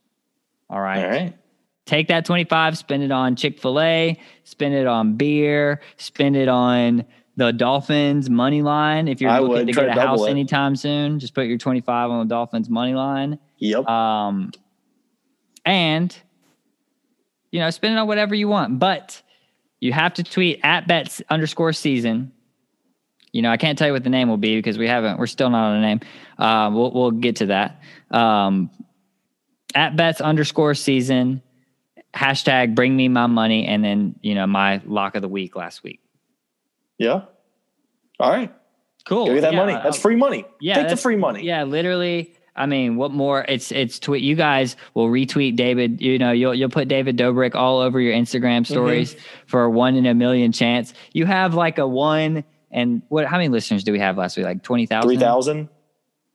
All right. All right. Take that 25, spend it on Chick fil A, spend it on beer, spend it on the Dolphins money line. If you're I looking to get a house it. anytime soon, just put your 25 on the Dolphins money line. Yep. Um, and, you know, spend it on whatever you want. But you have to tweet at bets underscore season. You know, I can't tell you what the name will be because we haven't, we're still not on a name. Uh, we'll, we'll get to that. Um, at bets underscore season, hashtag bring me my money, and then, you know, my lock of the week last week. yeah. All right. Cool. Give me that Yeah, money. That's free money. yeah, Take the free money. Yeah, literally. I mean, what more? It's it's tweet. You guys will retweet David. You know, you'll you'll put David Dobrik all over your Instagram Mm-hmm. stories for a one in a million chance. You have like a one and what? How many listeners do we have last week? Like twenty thousand. 3,000,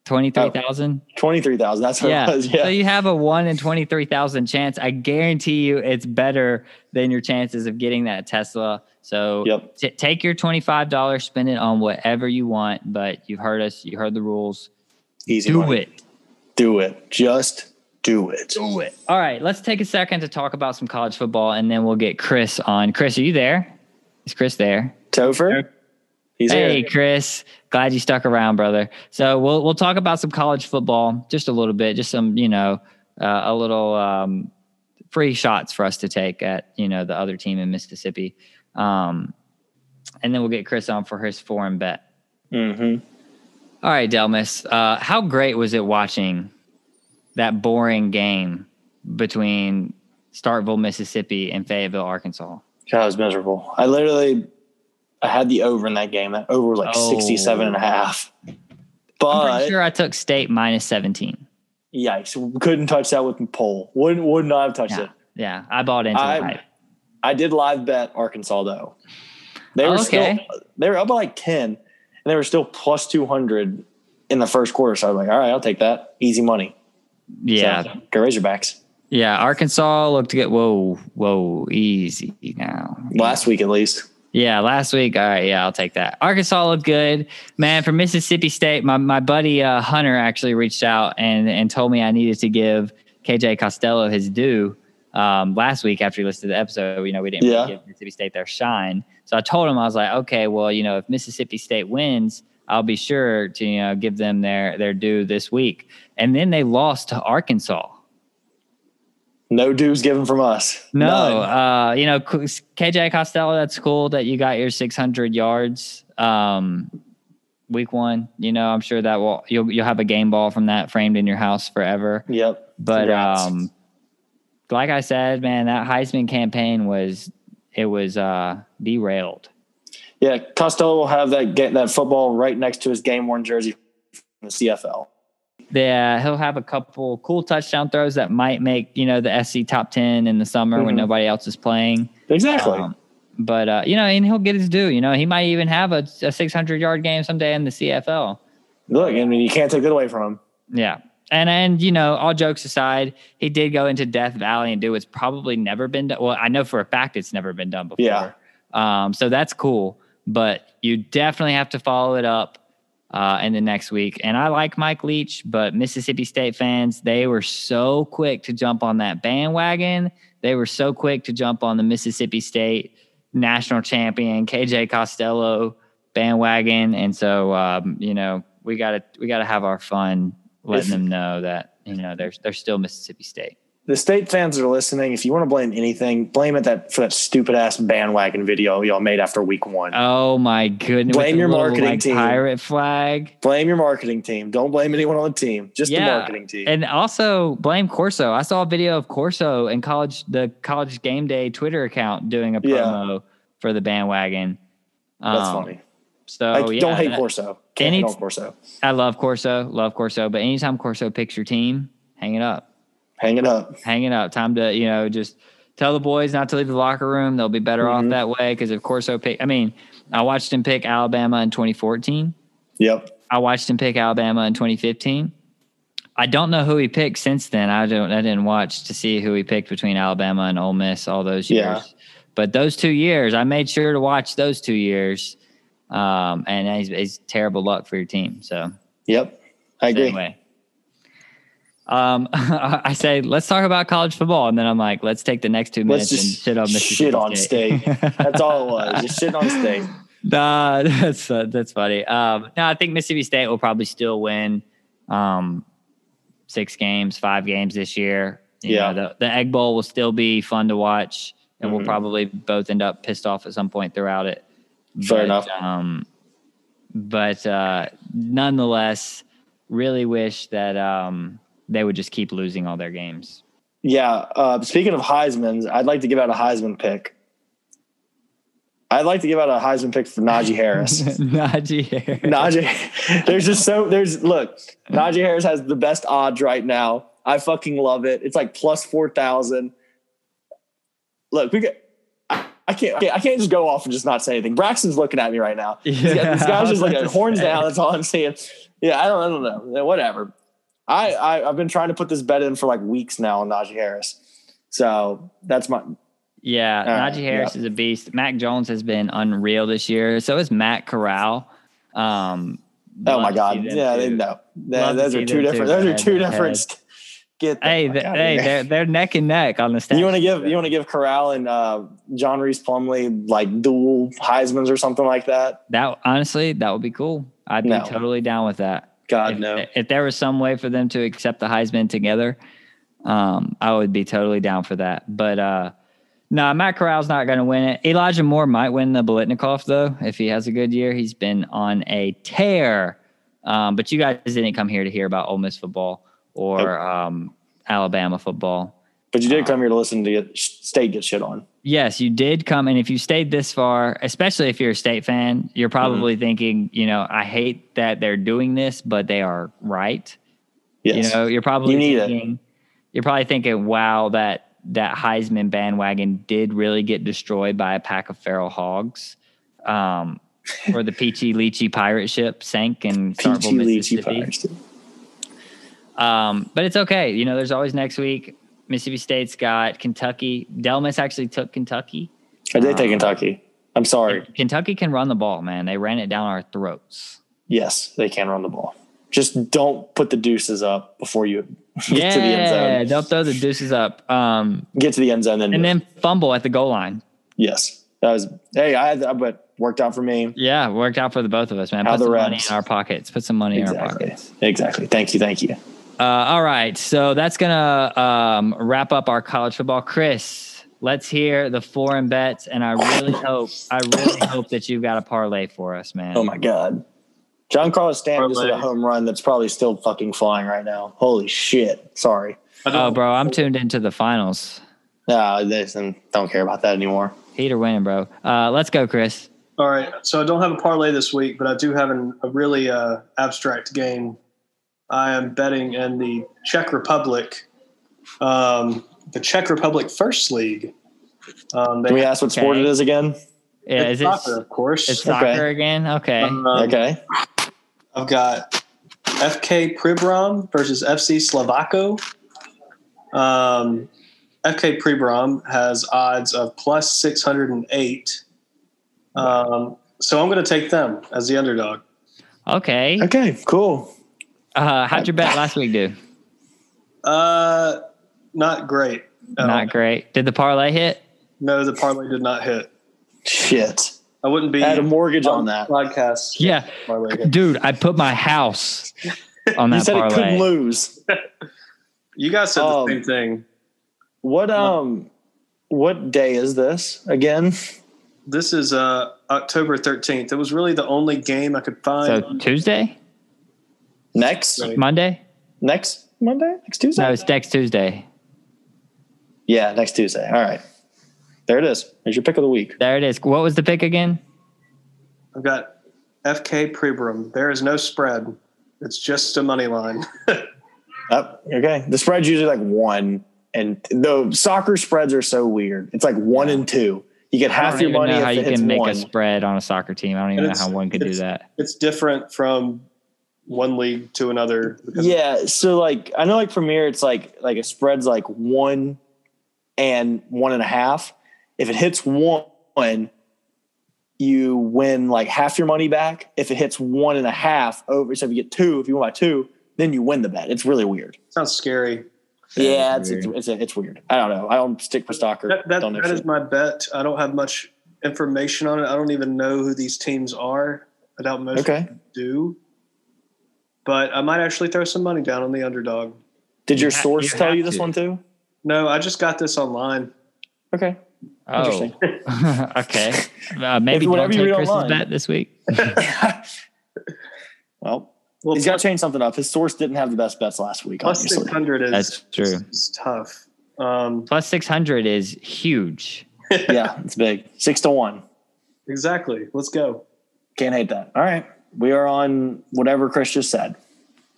23,000? 23,000. That's what Yeah. it was. Yeah. So you have a one in 23,000 chance. I guarantee you it's better than your chances of getting that Tesla. So Yep. t- take your $25, spend it on whatever you want, but you've heard us, you heard the rules. Easy Do money. it. Do it. Just do it. Do it. All right, let's take a second to talk about some college football and then we'll get Chris on. Chris, are you there? Is Chris there? Topher? He's here. hey, here. Chris. Glad you stuck around, brother. So we'll we'll talk about some college football just a little bit, just some you know uh, a little um, free shots for us to take at you know the other team in Mississippi, um, and then we'll get Chris on for his foreign bet. Mm-hmm. All right, Delmas. Uh, how great was it watching that boring game between Starkville, Mississippi, and Fayetteville, Arkansas? God, it was miserable. I literally, I had the over in that game. That over was like Oh. 67 and a half. I'm But sure I took State minus 17. yikes, couldn't touch that with the pole. Wouldn't, would not have touched Yeah, it. yeah. I bought into the I- hype. I did live bet Arkansas though. They were Oh, okay. still, they were up by like 10 and they were still plus 200 in the first quarter. So I was like, all right, I'll take that. Easy money. Yeah, So, go Razorbacks. yeah. Arkansas looked good. Whoa, whoa, easy now. Last week at least. Yeah, last week. All right, yeah, I'll take that. Arkansas looked good, man. For Mississippi State, my my buddy uh, Hunter actually reached out and and told me I needed to give KJ Costello his due. Um, last week after he listened to the episode, you know, we didn't really Yeah. give Mississippi State their shine. So I told him I was like, okay, well, you know, if Mississippi State wins, I'll be sure to you know give them their their due this week. And then they lost to Arkansas. No dues given from us. No, uh, you know, KJ Costello, that's cool that you got your 600 yards um, week one. You know, I'm sure that will you'll you'll have a game ball from that framed in your house forever. Yep. But Congrats. um, like I said, man, that Heisman campaign was it was uh, derailed. Yeah, Costello will have that get that football right next to his game worn jersey from the CFL. Yeah, he'll have a couple cool touchdown throws that might make you know the SC top ten in the summer when Mhm. nobody else is playing. Exactly. Um, but uh, you know, and he'll get his due. You know, he might even have a, a 600 yard game someday in the CFL. Look, I mean, you can't take that away from him. Yeah, and and you know, all jokes aside, he did go into Death Valley and do what's probably never been done. Well, I know for a fact it's never been done before. Yeah. Um, so that's cool, but you definitely have to follow it up uh, in the next week. And I like Mike Leach, but Mississippi State fans, they were so quick to jump on that bandwagon. They were so quick to jump on the Mississippi State national champion KJ Costello bandwagon. And so, um, you know, we gotta we gotta have our fun letting If- them know that you know they're they're still Mississippi State. The state fans are listening, if you want to blame anything, blame it that for that stupid ass bandwagon video y'all made after week one. Oh my goodness! Blame your little, marketing like, team. Pirate flag. blame your marketing team. Don't blame anyone on the team. Just the marketing team. And also blame Corso. I saw a video of Corso and college the college game day Twitter account doing a Yeah. promo for the bandwagon. That's Um, funny. So I yeah, don't hate that- Corso. Can't Any- Corso. I love Corso, love Corso, but anytime Corso picks your team, hang it up. Hang it up. Hang it up. Time to, you know, just tell the boys not to leave the locker room. They'll be better Mhm. off that way because if Corso pick I mean, I watched him pick Alabama in 2014. Yep. I watched him pick Alabama in 2015. I don't know who he picked since then. I don't. I didn't watch to see who he picked between Alabama and Ole Miss all those years. Yeah. But those two years, I made sure to watch those two years. Um, and it's, it's terrible luck for your team. So Yep. I agree. anyway, um, I say let's talk about college football, and then I'm like, let's take the next two minutes and shit on Mississippi shit on State. That's all it was. Just shit on state. Nah, that's uh, that's funny. Um, no, I think Mississippi State will probably still win um, six games, five games this year. You Yeah. know, the the Egg Bowl will still be fun to watch, and Mhm. we'll probably both end up pissed off at some point throughout it. Fair enough. Um, but uh, nonetheless, really wish that um, they would just keep losing all their games. Yeah. Uh, speaking of Heisman's, I'd like to give out a Heisman pick. I'd like to give out a Heisman pick for Najee Harris. Najee Harris. Najee, there's just so there's look, Najee Harris has the best odds right now. I fucking love it. It's like plus four thousand. Look, we get. I, can't. I can't- I can't just go off and just not say anything. Braxton's looking at me right now. Yeah, this guy's just like about to horns say. down. That's all I'm saying. Yeah, I don't. I don't know. Whatever. I, I I've been trying to put this bet in for like weeks now on Najee Harris. So that's my Yeah, right, Najee Harris is a beast. Mac Jones has been unreal this year. So is Matt Corral. Um, oh my god. Yeah, too. they know. Yeah, Love to those are two different. Those are two different. Get the Hey, fuck th- outta hey, they're they're neck and neck on the stats. You want to give you want to give Corral and uh, John Rhys Plumlee like dual Heisman's or something like that? that? Honestly, that would be cool. I'd be No. totally down with that. God if, no. if there was some way for them to accept the Heisman together, um, I would be totally down for that. But uh, no, Matt Corral's not going to win it. Elijah Moore might win the Biletnikoff though if he has a good year. He's been on a tear. Um, but you guys didn't come here to hear about Ole Miss football or um, Alabama football. But you did come here to listen to get state get shit on. Yes, you did come, and if you stayed this far, especially if you're a state fan, you're probably Mm-hmm. thinking, you know, I hate that they're doing this, but they are right. Yes. You know, you're probably You need it. thinking, you're probably thinking, wow, that that Heisman bandwagon did really get destroyed by a pack of feral hogs. Um, or the Peachy Leachy pirate ship sank in Starkville, Peachy Leachy Mississippi. Um, but it's okay. You know, there's always next week. Mississippi State's got Kentucky. Delmas actually took Kentucky. I did they take Um, Kentucky. I'm sorry. Kentucky can run the ball, man. They ran it down our throats. Yes, they can run the ball. Just don't put the deuces up before you get yeah, to the end zone. Yeah, don't throw the deuces up. Um, Get to the end zone, then and then fumble at the goal line. yes, that was. Hey, I had, but worked out for me. Yeah, worked out for the both of us, man. How Put the some money in our pockets. Put some money in our Exactly. pockets. Exactly. Thank you. Thank you. Uh, all right, so that's gonna um, wrap up our college football. Chris, let's hear the foreign bets, and I really hope, I really hope that you've got a parlay for us, man. Oh my god. Giancarlo Stanton just hit a home run that's probably still fucking flying right now. Holy shit. Sorry. Oh, bro, I'm tuned into the finals. Nah, listen, don't care about that anymore. Heat or winning, bro. Uh, let's go, Chris. All right. So I don't have a parlay this week, but I do have an, a really uh, abstract game. I am betting in the Czech Republic, um, the Czech Republic First League. Um, they Can we ask what sport it is again? Yeah, it's is it? soccer, of course. It's Okay. soccer again. Okay. Um, okay. I've got FK Pribram versus FC Slovácko. Um, FK Pribram has odds of plus 608. Um, so I'm going to take them as the underdog. Okay. Okay, cool. Uh, how'd your bet last week do? Uh, not great. at all. Not great. Did the parlay hit? No, the parlay did not hit. Shit. I wouldn't be I had a mortgage on that. podcast. Yeah, dude. I put my house on that. You that said it couldn't lose. You guys said Um, the same thing. What um what day is this again? This is uh October thirteenth. It was really the only game I could find. So find. Tuesday, Next Right. Monday? next Monday? Next Tuesday? No, it's next Tuesday. yeah, next Tuesday. All right. There it is. There's your pick of the week. There it is. What was the pick again? I've got FK Pribram. There is no spread. It's just a money line. Up. okay. The spread's usually like one. And the soccer spreads are so weird. It's like one and two. You get I half don't your even money know how you can make one. a spread on a soccer team. I don't even know how one could do that. it's different from one league to another. Yeah, so like I know like Premier, it's like like a spread's like one and one and a half. If it hits one, you win like half your money back. If it hits one and a half over, so if you get two, if you win by two, then you win the bet. It's really weird. Sounds scary. Yeah, it's weird. it's, it's, it's weird. I don't know. I don't stick with soccer. That, that, that is my bet. I don't have much information on it. I don't even know who these teams are. I doubt most Okay. do. But I might actually throw some money down on the underdog. Did your You ha- source you tell you this to. one too? No, I just got this online. Okay. Oh, Interesting. okay. Uh, maybe If- whatever don't you take read Chris's online. bet this week. well, Well, he's got to change something up. His source didn't have the best bets last week. plus Obviously. 600 is, That's true. is tough. Um, Plus six hundred is huge. yeah, it's big. Six to one. exactly. Let's go. Can't hate that. All right. We are on whatever Chris just said.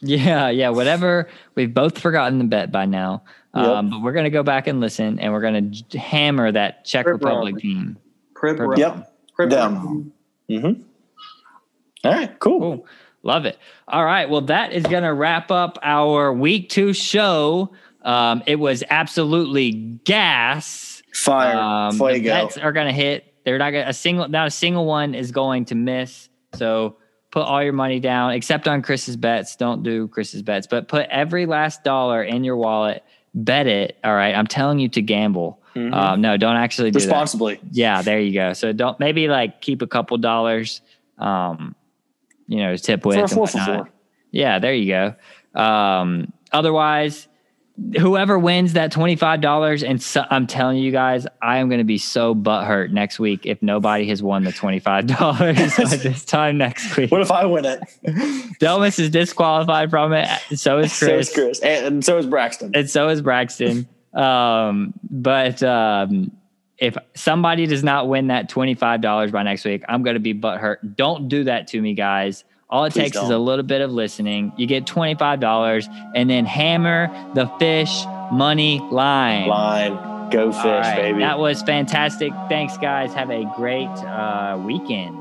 Yeah, yeah. Whatever. We've both forgotten the bet by now. Um, but we're gonna go back and listen, and we're gonna j- hammer that Czech Rip Republic roll. team. Crib Crib roll. Yep. Crib Them. Mm-hmm. All right. Cool. Cool. Love it. All right. Well, that is going to wrap up our week two show. Um, it was absolutely gas. Fire. Um, the Fuego. bets are going to hit. They're not going to, a single, not a single one is going to miss. So put all your money down, except on Chris's bets. Don't do Chris's bets, but put every last dollar in your wallet. Bet it. All right. I'm telling you to gamble. Mhm. Um, no, don't actually do that. Responsibly. Yeah, there you go. So don't maybe like keep a couple dollars, um, you know, tip with. Four for four. Yeah, there you go. Um, otherwise, whoever wins that twenty five dollars, and so, I'm telling you guys, I am going to be so butthurt next week if nobody has won the twenty five dollars by this time next week. What if I win it? Delmas is disqualified from it. So is chris So is Chris. And, so is Braxton. and so is Braxton. Um, but um, if somebody does not win that twenty five dollars by next week, I'm going to be butthurt. Don't do that to me, guys. All it Please takes is don't. a little bit of listening. You get twenty five dollars, and then hammer the fish money line. Line. Go fish, right, baby. That was fantastic. Thanks, guys. Have a great uh, weekend.